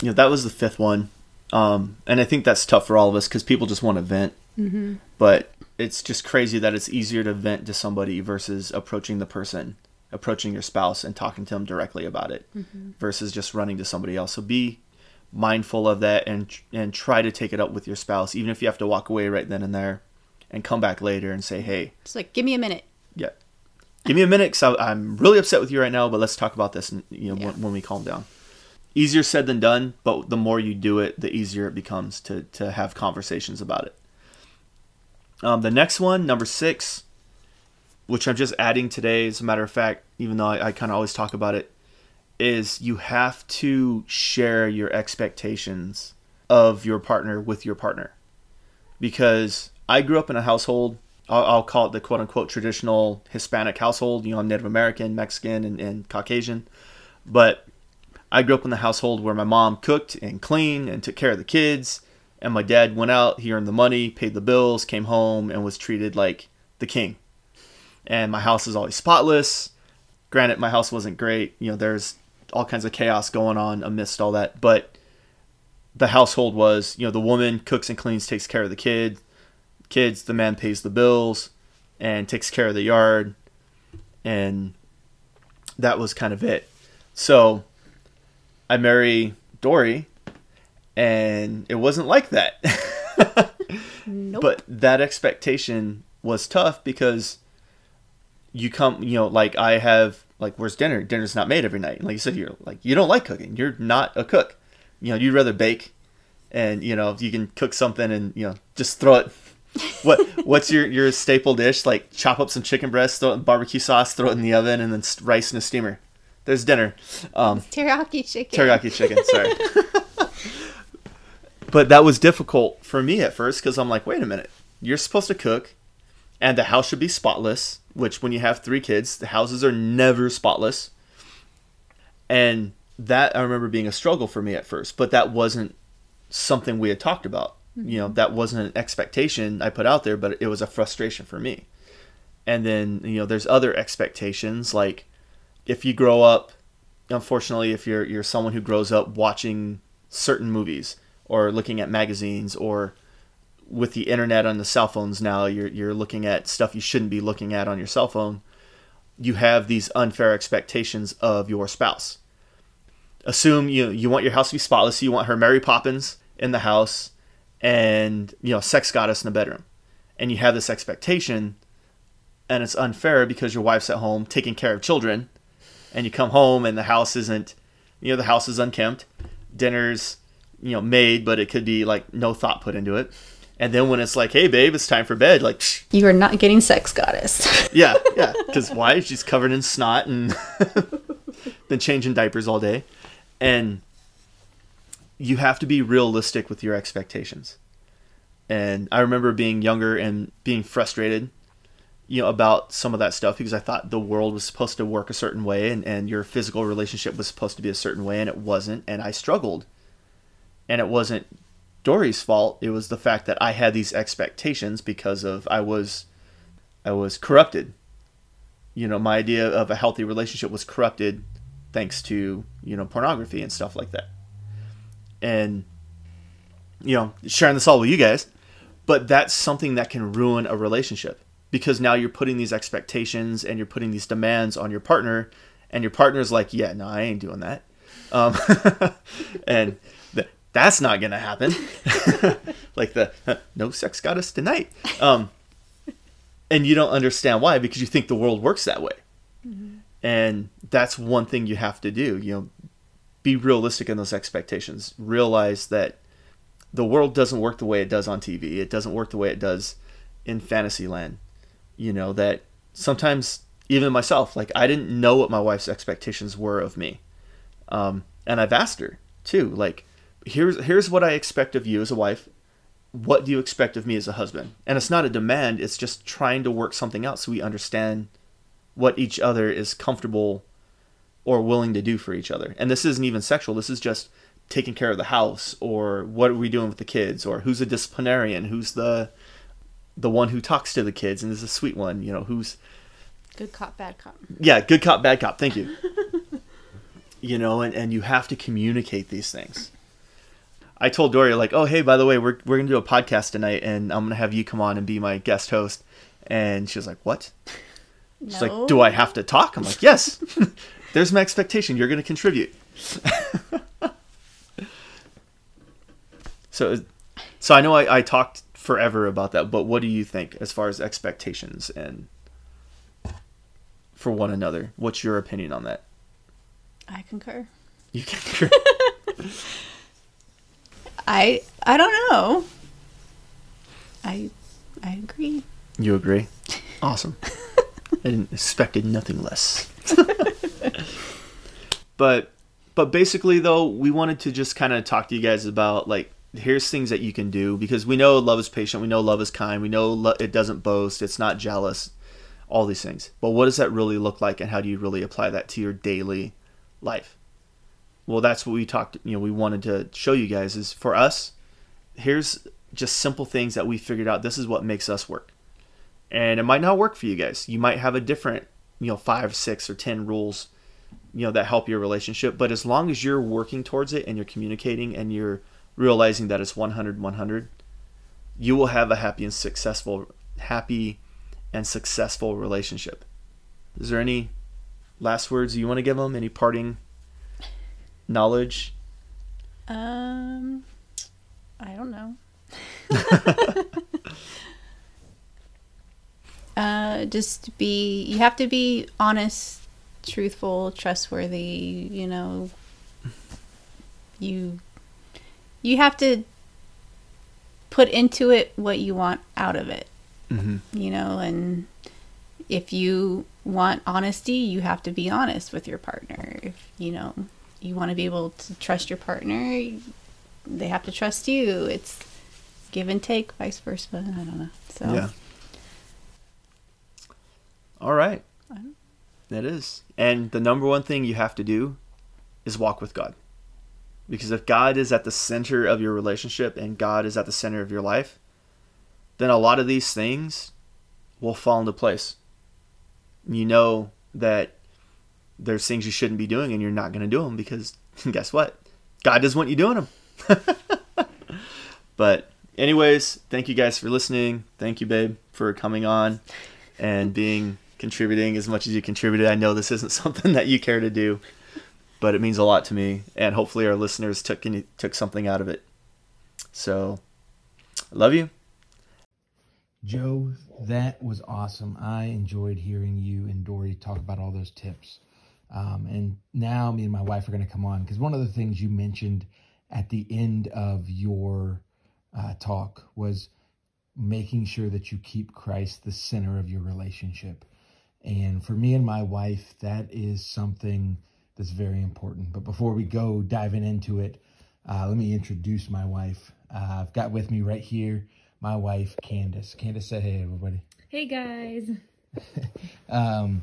you know that was the fifth one, um, and I think that's tough for all of us because people just want to vent. Mm-hmm. But it's just crazy that it's easier to vent to somebody versus approaching the person, approaching your spouse and talking to them directly about it, versus just running to somebody else. So be mindful of that and and try to take it up with your spouse, even if you have to walk away right then and there, and come back later and say, "Hey, It's like, give me a minute. yeah. Give me a minute because I'm really upset with you right now, but let's talk about this and, you know, Yeah. when, when we calm down. Easier said than done, but the more you do it, the easier it becomes to, to have conversations about it. Um, the next one, number six, which I'm just adding today, as a matter of fact, even though I, I kind of always talk about it, is you have to share your expectations of your partner with your partner. Because I grew up in a household, I'll, I'll call it the quote unquote traditional Hispanic household, you know, Native American, Mexican, and, and Caucasian. But I grew up in the household where my mom cooked and cleaned and took care of the kids, and my dad went out, he earned the money, paid the bills, came home, and was treated like the king. And my house is always spotless. Granted, my house wasn't great. You know, there's all kinds of chaos going on amidst all that, but the household was, you know, the woman cooks and cleans, takes care of the kid, kids, the man pays the bills and takes care of the yard, and that was kind of it. So I marry Dori, and it wasn't like that. Nope. But that expectation was tough because you come, you know, like I have, like, where's dinner? Dinner's not made every night. And like you said, you're like, you don't like cooking. You're not a cook. You know, you'd rather bake, and you know, you can cook something and you know, just throw it. What what's your your staple dish? Like chop up some chicken breast, throw it in barbecue sauce, throw it in the oven, and then rice in a steamer. There's dinner. Um, Teriyaki chicken. teriyaki chicken. Sorry. but that was difficult for me at first because I'm like, wait a minute, you're supposed to cook, and the house should be spotless. Which, when you have three kids, the houses are never spotless. And that I remember being a struggle for me at first, but that wasn't something we had talked about. You mm-hmm. know, that wasn't an expectation I put out there, but it was a frustration for me. And then, you know, there's other expectations like if you grow up unfortunately if you're you're someone who grows up watching certain movies or looking at magazines or with the internet on the cell phones now you're you're looking at stuff you shouldn't be looking at on your cell phone you have these unfair expectations of your spouse assume you you want your house to be spotless you want her Mary Poppins in the house and you know sex goddess in the bedroom. And you have this expectation and it's unfair because your wife's at home taking care of children and you come home and the house isn't you know the house is unkempt. Dinner's you know made but it could be like no thought put into it. And then when it's like hey babe it's time for bed like psh, You are not getting sex goddess. yeah yeah because why? She's covered in snot and been changing diapers all day. And you have to be realistic with your expectations. And i remember being younger and being frustrated you know about some of that stuff because i thought the world was supposed to work a certain way and, and your physical relationship was supposed to be a certain way and it wasn't and i struggled. And it wasn't dori's fault. It was the fact that i had these expectations because of i was i was corrupted. You know, my idea of a healthy relationship was corrupted thanks to, you know, pornography and stuff like that. And, you know, sharing this all with you guys, but that's something that can ruin a relationship because now you're putting these expectations and you're putting these demands on your partner, and your partner's like, yeah, no, I ain't doing that. Um, and th- that's not going to happen. like the no sex goddess tonight. Um, and you don't understand why because you think the world works that way. Mm-hmm. And that's one thing you have to do. You know, be realistic in those expectations. Realize that the world doesn't work the way it does on TV. It doesn't work the way it does in fantasy land. You know, that sometimes even myself, like I didn't know what my wife's expectations were of me. Um, and I've asked her too, like, here's here's what I expect of you as a wife. What do you expect of me as a husband? And it's not a demand, it's just trying to work something out so we understand what each other is comfortable or willing to do for each other. And this isn't even sexual. This is just taking care of the house or what are we doing with the kids or who's a disciplinarian, who's the the one who talks to the kids and is a sweet one, you know, who's good cop, bad cop. Yeah, good cop, bad cop. Thank you. you know, and, and you have to communicate these things. I told Doria like, oh hey, by the way, we're we're gonna do a podcast tonight, and I'm gonna have you come on and be my guest host. And she was like, what? No. She's like, do I have to talk? I'm like, yes. There's my expectation. You're gonna contribute. so, so I know I, I talked forever about that, but what do you think as far as expectations and for one another? What's your opinion on that? I concur. You concur. I I don't know. I I agree. You agree? Awesome. I didn't expected nothing less. but but basically though, we wanted to just kind of talk to you guys about like here's things that you can do because we know love is patient, we know love is kind, we know lo- it doesn't boast, it's not jealous, all these things. But what does that really look like and how do you really apply that to your daily life? Well, that's what we talked, you know, we wanted to show you guys is for us, here's just simple things that we figured out this is what makes us work. And it might not work for you guys. You might have a different, you know, 5, 6 or 10 rules, you know, that help your relationship, but as long as you're working towards it and you're communicating and you're realizing that it's 100 100, you will have a happy and successful happy and successful relationship. Is there any last words you want to give them? Any parting knowledge? Um, I don't know. uh, just be. You have to be honest, truthful, trustworthy. You know. You. You have to put into it what you want out of it. Mm-hmm. You know, and if you want honesty, you have to be honest with your partner. If you know you want to be able to trust your partner, they have to trust you. It's give and take, vice versa. I don't know. So yeah. All right. That is. And the number one thing you have to do is walk with God. Because if God is at the center of your relationship and God is at the center of your life, then a lot of these things will fall into place. You know that there's things you shouldn't be doing and you're not going to do them because guess what? God doesn't want you doing them. but anyways, thank you guys for listening. Thank you, babe, for coming on and being contributing as much as you contributed. I know this isn't something that you care to do, but it means a lot to me, and hopefully our listeners took took something out of it. So, I love you. Joe, that was awesome. I enjoyed hearing you and Dori talk about all those tips. Um, and now me and my wife are going to come on because one of the things you mentioned at the end of your uh, talk was making sure that you keep Christ the center of your relationship. And for me and my wife, that is something that's very important. But before we go diving into it, uh, let me introduce my wife. Uh, I've got with me right here my wife, Candace. Candace, say hey, everybody. Hey, guys. um,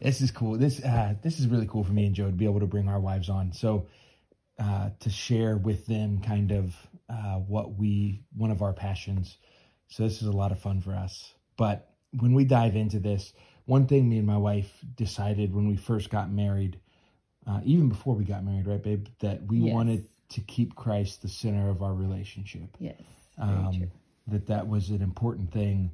this is cool. This uh, this is really cool for me and Joe to be able to bring our wives on. So uh, to share with them kind of uh, what we one of our passions. So this is a lot of fun for us. But when we dive into this, one thing me and my wife decided when we first got married, uh, even before we got married, right, babe, that we Yes. wanted to keep Christ the center of our relationship. Yes. Um, that that was an important thing,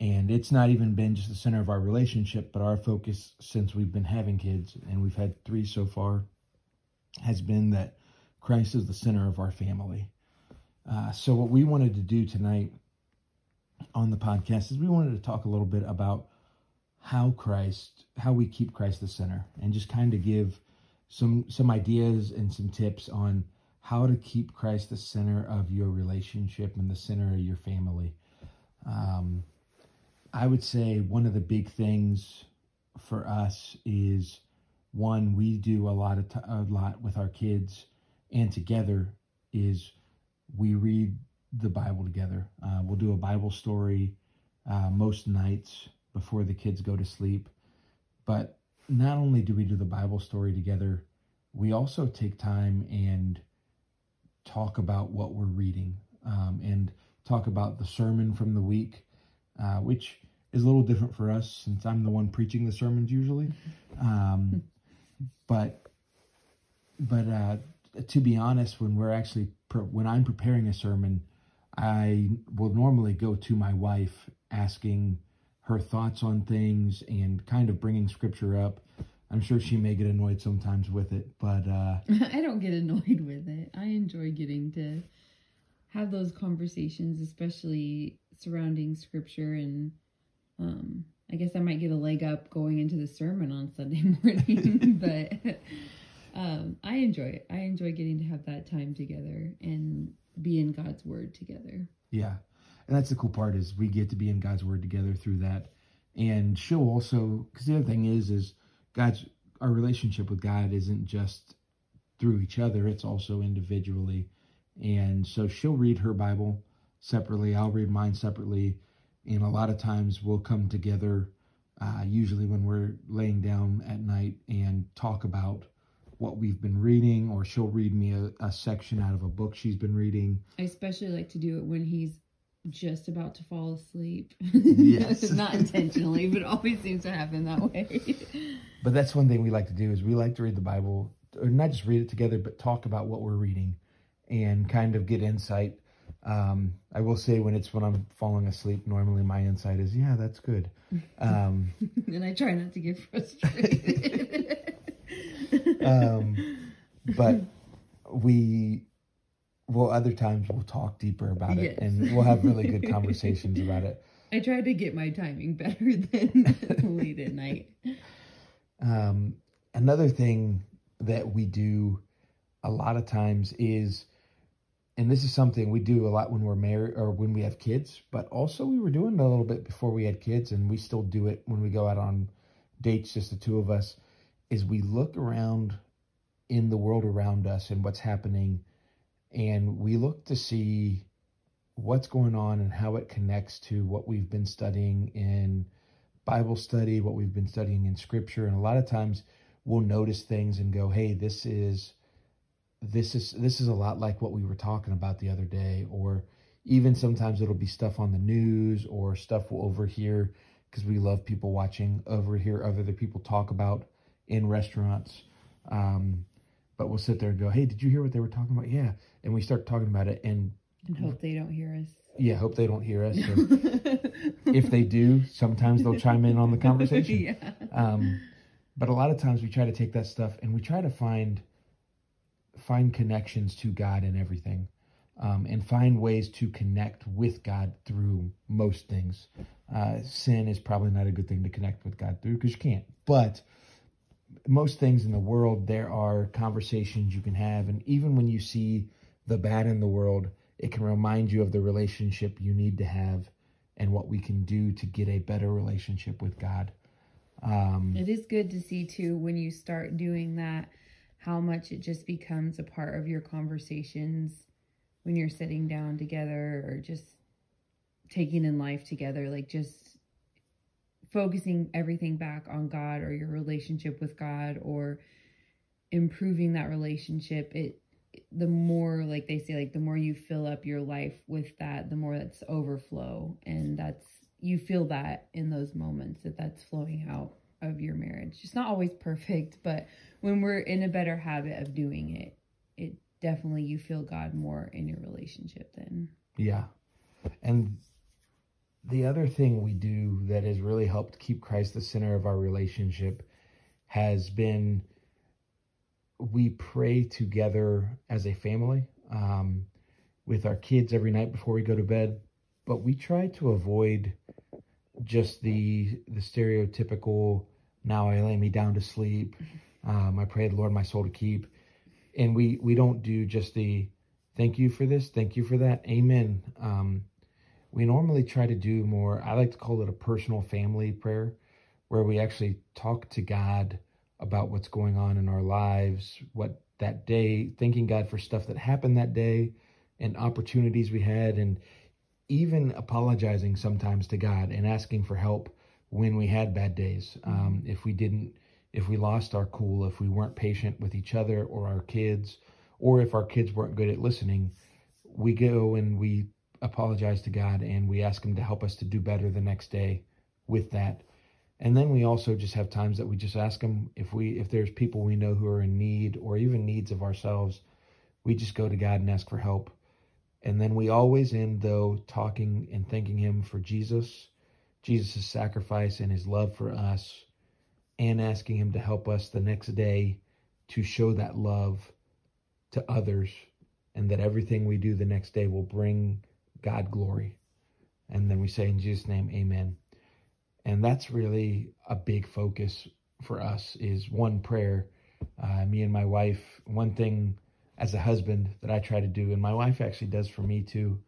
and it's not even been just the center of our relationship, but our focus since we've been having kids, and we've had three so far, has been that Christ is the center of our family. Uh, so what we wanted to do tonight on the podcast is we wanted to talk a little bit about how Christ, how we keep Christ the center, and just kind of give some some ideas and some tips on how to keep Christ the center of your relationship and the center of your family. Um, I would say one of the big things for us is one we do a lot of t- a lot with our kids and together is we read the Bible together. Uh, we'll do a Bible story uh, most nights before the kids go to sleep. But not only do we do the Bible story together, we also take time and talk about what we're reading um, and talk about the sermon from the week, uh, which is a little different for us since I'm the one preaching the sermons usually. Um, but but uh, to be honest, when we're actually pre- when I'm preparing a sermon, I will normally go to my wife asking her thoughts on things and kind of bringing scripture up. I'm sure she may get annoyed sometimes with it, but uh, I don't get annoyed with it. I enjoy getting to have those conversations, especially surrounding scripture and um I guess I might get a leg up going into the sermon on Sunday morning, but um I enjoy it. I enjoy getting to have that time together and be in God's word together. Yeah. And that's the cool part is we get to be in God's word together through that. And she'll also cuz the other thing is is God's our relationship with God isn't just through each other, it's also individually. And so she'll read her Bible separately, I'll read mine separately, and a lot of times we'll come together uh, usually when we're laying down at night and talk about what we've been reading or she'll read me a, a section out of a book she's been reading I especially like to do it when he's just about to fall asleep. Yes. Not intentionally, but it always seems to happen that way. But that's one thing we like to do is we like to read the Bible, or not just read it together, but talk about what we're reading, and kind of get insight. Um, I will say when it's when I'm falling asleep, normally my insight is, yeah, that's good. Um, and I try not to get frustrated. um, but we, well, other times we'll talk deeper about it, Yes. and we'll have really good conversations about it. I try to get my timing better than late at night. Um, another thing that we do a lot of times is, and this is something we do a lot when we're married or when we have kids, but also we were doing it a little bit before we had kids, and we still do it when we go out on dates, just the two of us, is we look around in the world around us and what's happening, and we look to see what's going on and how it connects to what we've been studying in Bible study, what we've been studying in scripture. And a lot of times we'll notice things and go, hey, this is this is this is a lot like what we were talking about the other day. Or even sometimes it'll be stuff on the news or stuff we'll overhear because we love people watching overhear other people talk about in restaurants. Um, but we'll sit there and go, hey, did you hear what they were talking about? Yeah. And we start talking about it and And hope they don't hear us. yeah, hope they don't hear us. If they do, sometimes they'll chime in on the conversation. yeah. Um, but a lot of times we try to take that stuff and we try to find find connections to God in everything, um, and find ways to connect with God through most things. Uh, sin is probably not a good thing to connect with God through because you can't. But most things in the world, there are conversations you can have, and even when you see the bad in the world, it can remind you of the relationship you need to have and what we can do to get a better relationship with God. Um, It is good to see too when you start doing that how much it just becomes a part of your conversations when you're sitting down together or just taking in life together like just focusing everything back on God or your relationship with God or improving that relationship it the more like they say like the more you fill up your life with that the more that's overflow and that's you feel that in those moments that that's flowing out of your marriage. It's not always perfect, but when we're in a better habit of doing it, it definitely you feel God more in your relationship then. Yeah. And the other thing we do that has really helped keep Christ the center of our relationship has been we pray together as a family um, with our kids every night before we go to bed, but we try to avoid just the the stereotypical now I lay me down to sleep. Um, I pray the Lord my soul to keep, and we we don't do just the thank you for this, thank you for that, amen. Um, we normally try to do more. I like to call it a personal family prayer, where we actually talk to God about what's going on in our lives, what that day, thanking God for stuff that happened that day and opportunities we had, and even apologizing sometimes to God and asking for help when we had bad days. Um, if we didn't, if we lost our cool, if we weren't patient with each other or our kids, or if our kids weren't good at listening, we go and we apologize to God and we ask Him to help us to do better the next day with that. And then we also just have times that we just ask Him if we if there's people we know who are in need or even needs of ourselves, we just go to God and ask for help. And then we always end though talking and thanking Him for Jesus, Jesus' sacrifice and His love for us, and asking Him to help us the next day to show that love to others, and that everything we do the next day will bring God glory. And then we say in Jesus' name, Amen. And that's really a big focus for us is one prayer. Uh, me and my wife, one thing as a husband that I try to do, and my wife actually does for me too,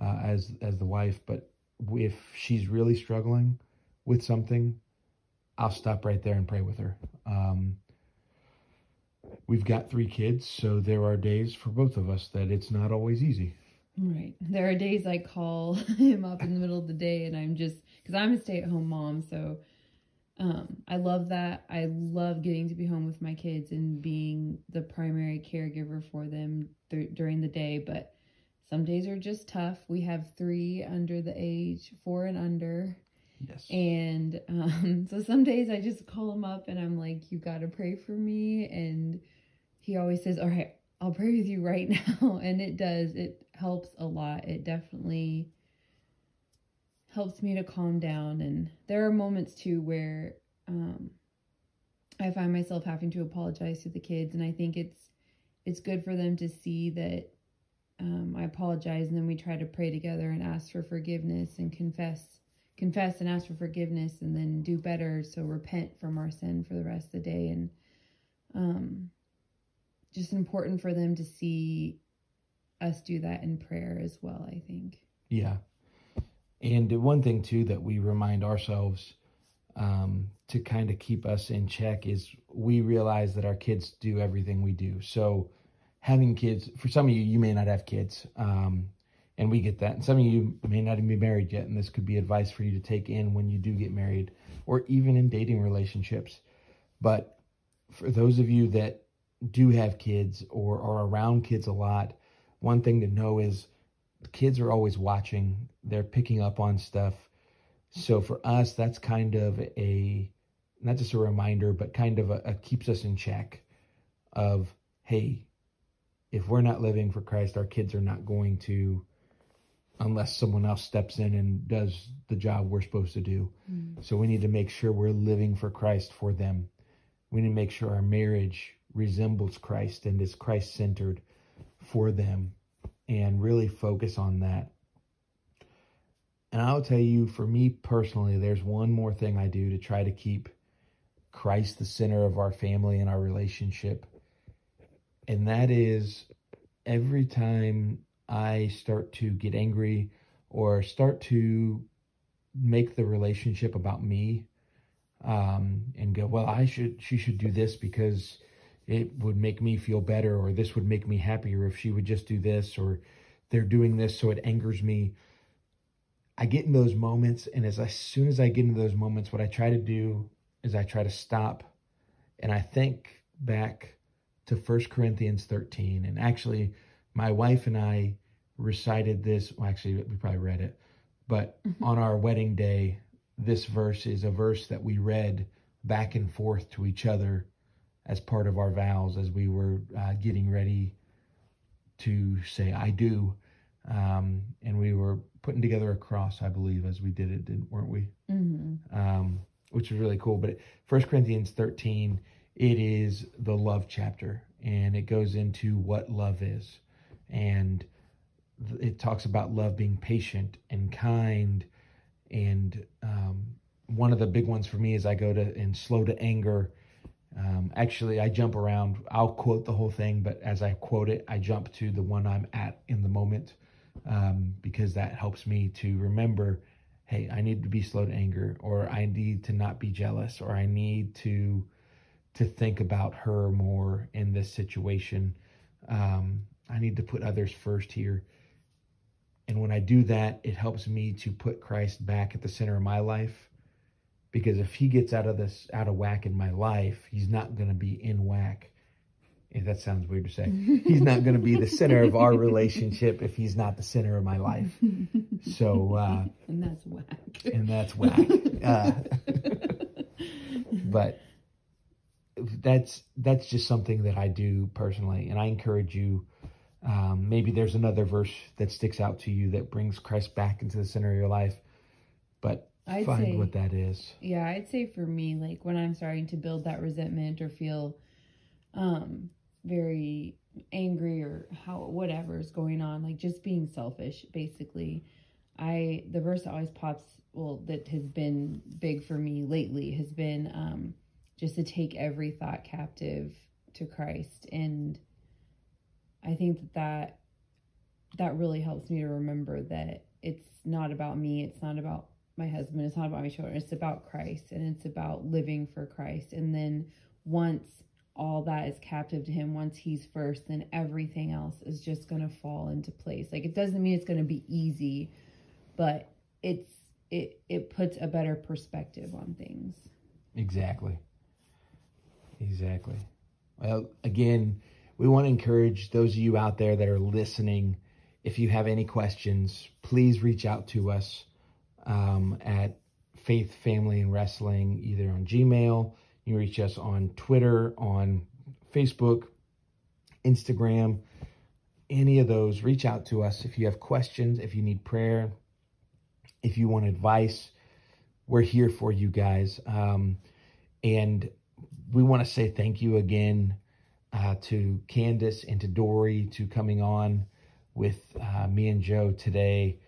uh, as as the wife. But if she's really struggling with something, I'll stop right there and pray with her. Um, we've got three kids, so there are days for both of us that it's not always easy. Right. There are days I call him up in the middle of the day and I'm just because I'm a stay at home mom, so um, I love that. I love getting to be home with my kids and being the primary caregiver for them th- during the day. But some days are just tough. We have three under the age, four and under. Yes. And um, so some days I just call him up and I'm like, you got to pray for me. And he always says, all right, I'll pray with you right now. And it does. It helps a lot. It definitely helps me to calm down. And there are moments too where um, I find myself having to apologize to the kids, and I think it's it's good for them to see that um, I apologize, and then we try to pray together and ask for forgiveness and confess, confess and ask for forgiveness, and then do better. So repent from our sin for the rest of the day, and um, just important for them to see us do that in prayer as well. I think. Yeah. And one thing too that we remind ourselves um, to kind of keep us in check is we realize that our kids do everything we do. So having kids, for some of you, you may not have kids, um, and we get that. And some of you may not even be married yet, and this could be advice for you to take in when you do get married, or even in dating relationships. But for those of you that do have kids or are around kids a lot, one thing to know is kids are always watching, they're picking up on stuff. So for us, that's kind of a not just a reminder, but kind of a, a keeps us in check of hey, if we're not living for Christ, our kids are not going to unless someone else steps in and does the job we're supposed to do. Mm. So we need to make sure we're living for Christ for them. We need to make sure our marriage resembles Christ and is Christ centered for them and really focus on that. And I'll tell you, for me personally, there's one more thing I do to try to keep Christ the center of our family and our relationship. And that is every time I start to get angry or start to make the relationship about me um, and go, well, I should, she should do this because it would make me feel better or this would make me happier if she would just do this or they're doing this so it angers me i get in those moments and as, as soon as i get into those moments what i try to do is i try to stop and i think back to First corinthians 13 and actually my wife and i recited this well actually we probably read it But on our wedding day, this verse is a verse that we read back and forth to each other as part of our vows as we were uh, getting ready to say "I do," um, and we were putting together a cross, I believe, as we did it, didn't, weren't we? hmm um, which is really cool. But First Corinthians 13, it is the love chapter, and it goes into what love is, and it talks about love being patient and kind, and um, one of the big ones for me is I go to and slow to anger. Um, actually, I jump around. I'll quote the whole thing, but as I quote it, I jump to the one I'm at in the moment um, because that helps me to remember hey, I need to be slow to anger, or I need to not be jealous, or I need to to think about her more in this situation. Um, I need to put others first here. And when I do that, it helps me to put Christ back at the center of my life. Because if he gets out of this out of whack in my life, he's not going to be in whack. If that sounds weird to say, he's not going to be the center of our relationship if he's not the center of my life. So, uh, And that's whack. and that's whack. Uh, but that's that's just something that I do personally, and I encourage you. Um, maybe there's another verse that sticks out to you that brings Christ back into the center of your life, but I'd find say, what that is. yeah, I'd say for me, like when I'm starting to build that resentment or feel um very angry or how whatever is going on, like just being selfish, basically. I the verse that always pops well that has been big for me lately has been um just to take every thought captive to Christ and I think that that that really helps me to remember that it's not about me, it's not about my husband, it's not about my children, it's about Christ and it's about living for Christ. And then once all that is captive to him, once he's first, then everything else is just going to fall into place. Like it doesn't mean it's going to be easy, but it's it it puts a better perspective on things. Exactly. Exactly. Well, again, we want to encourage those of you out there that are listening. If you have any questions, please reach out to us um, at Faith, Family, and Wrestling, either on Gmail. You reach us on Twitter, on Facebook, Instagram, any of those. Reach out to us if you have questions, if you need prayer, if you want advice. We're here for you guys. Um, and we want to say thank you again uh, to Candace and to Dori to coming on with uh, me and Joe today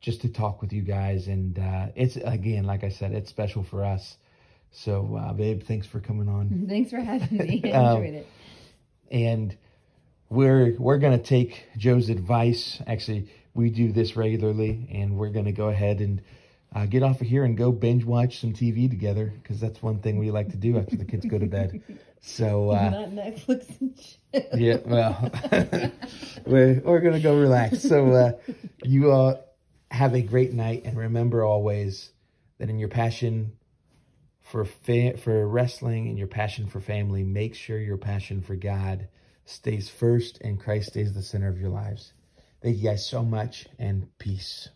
just to talk with you guys. And uh, it's, again, like I said, it's special for us. So, uh, babe, thanks for coming on. Thanks for having me. I Um, enjoyed it. And we're we're gonna take Joe's advice. Actually, we do this regularly, and we're gonna go ahead and uh, get off of here and go binge watch some TV together because that's one thing we like to do after the kids go to bed. So uh, Not Netflix and shit. yeah, well, we're we're gonna go relax. So uh, you uh, have a great night, and remember always that in your passion for fa- for wrestling and your passion for family, make sure your passion for God stays first, and Christ stays the center of your lives. Thank you guys so much, and peace.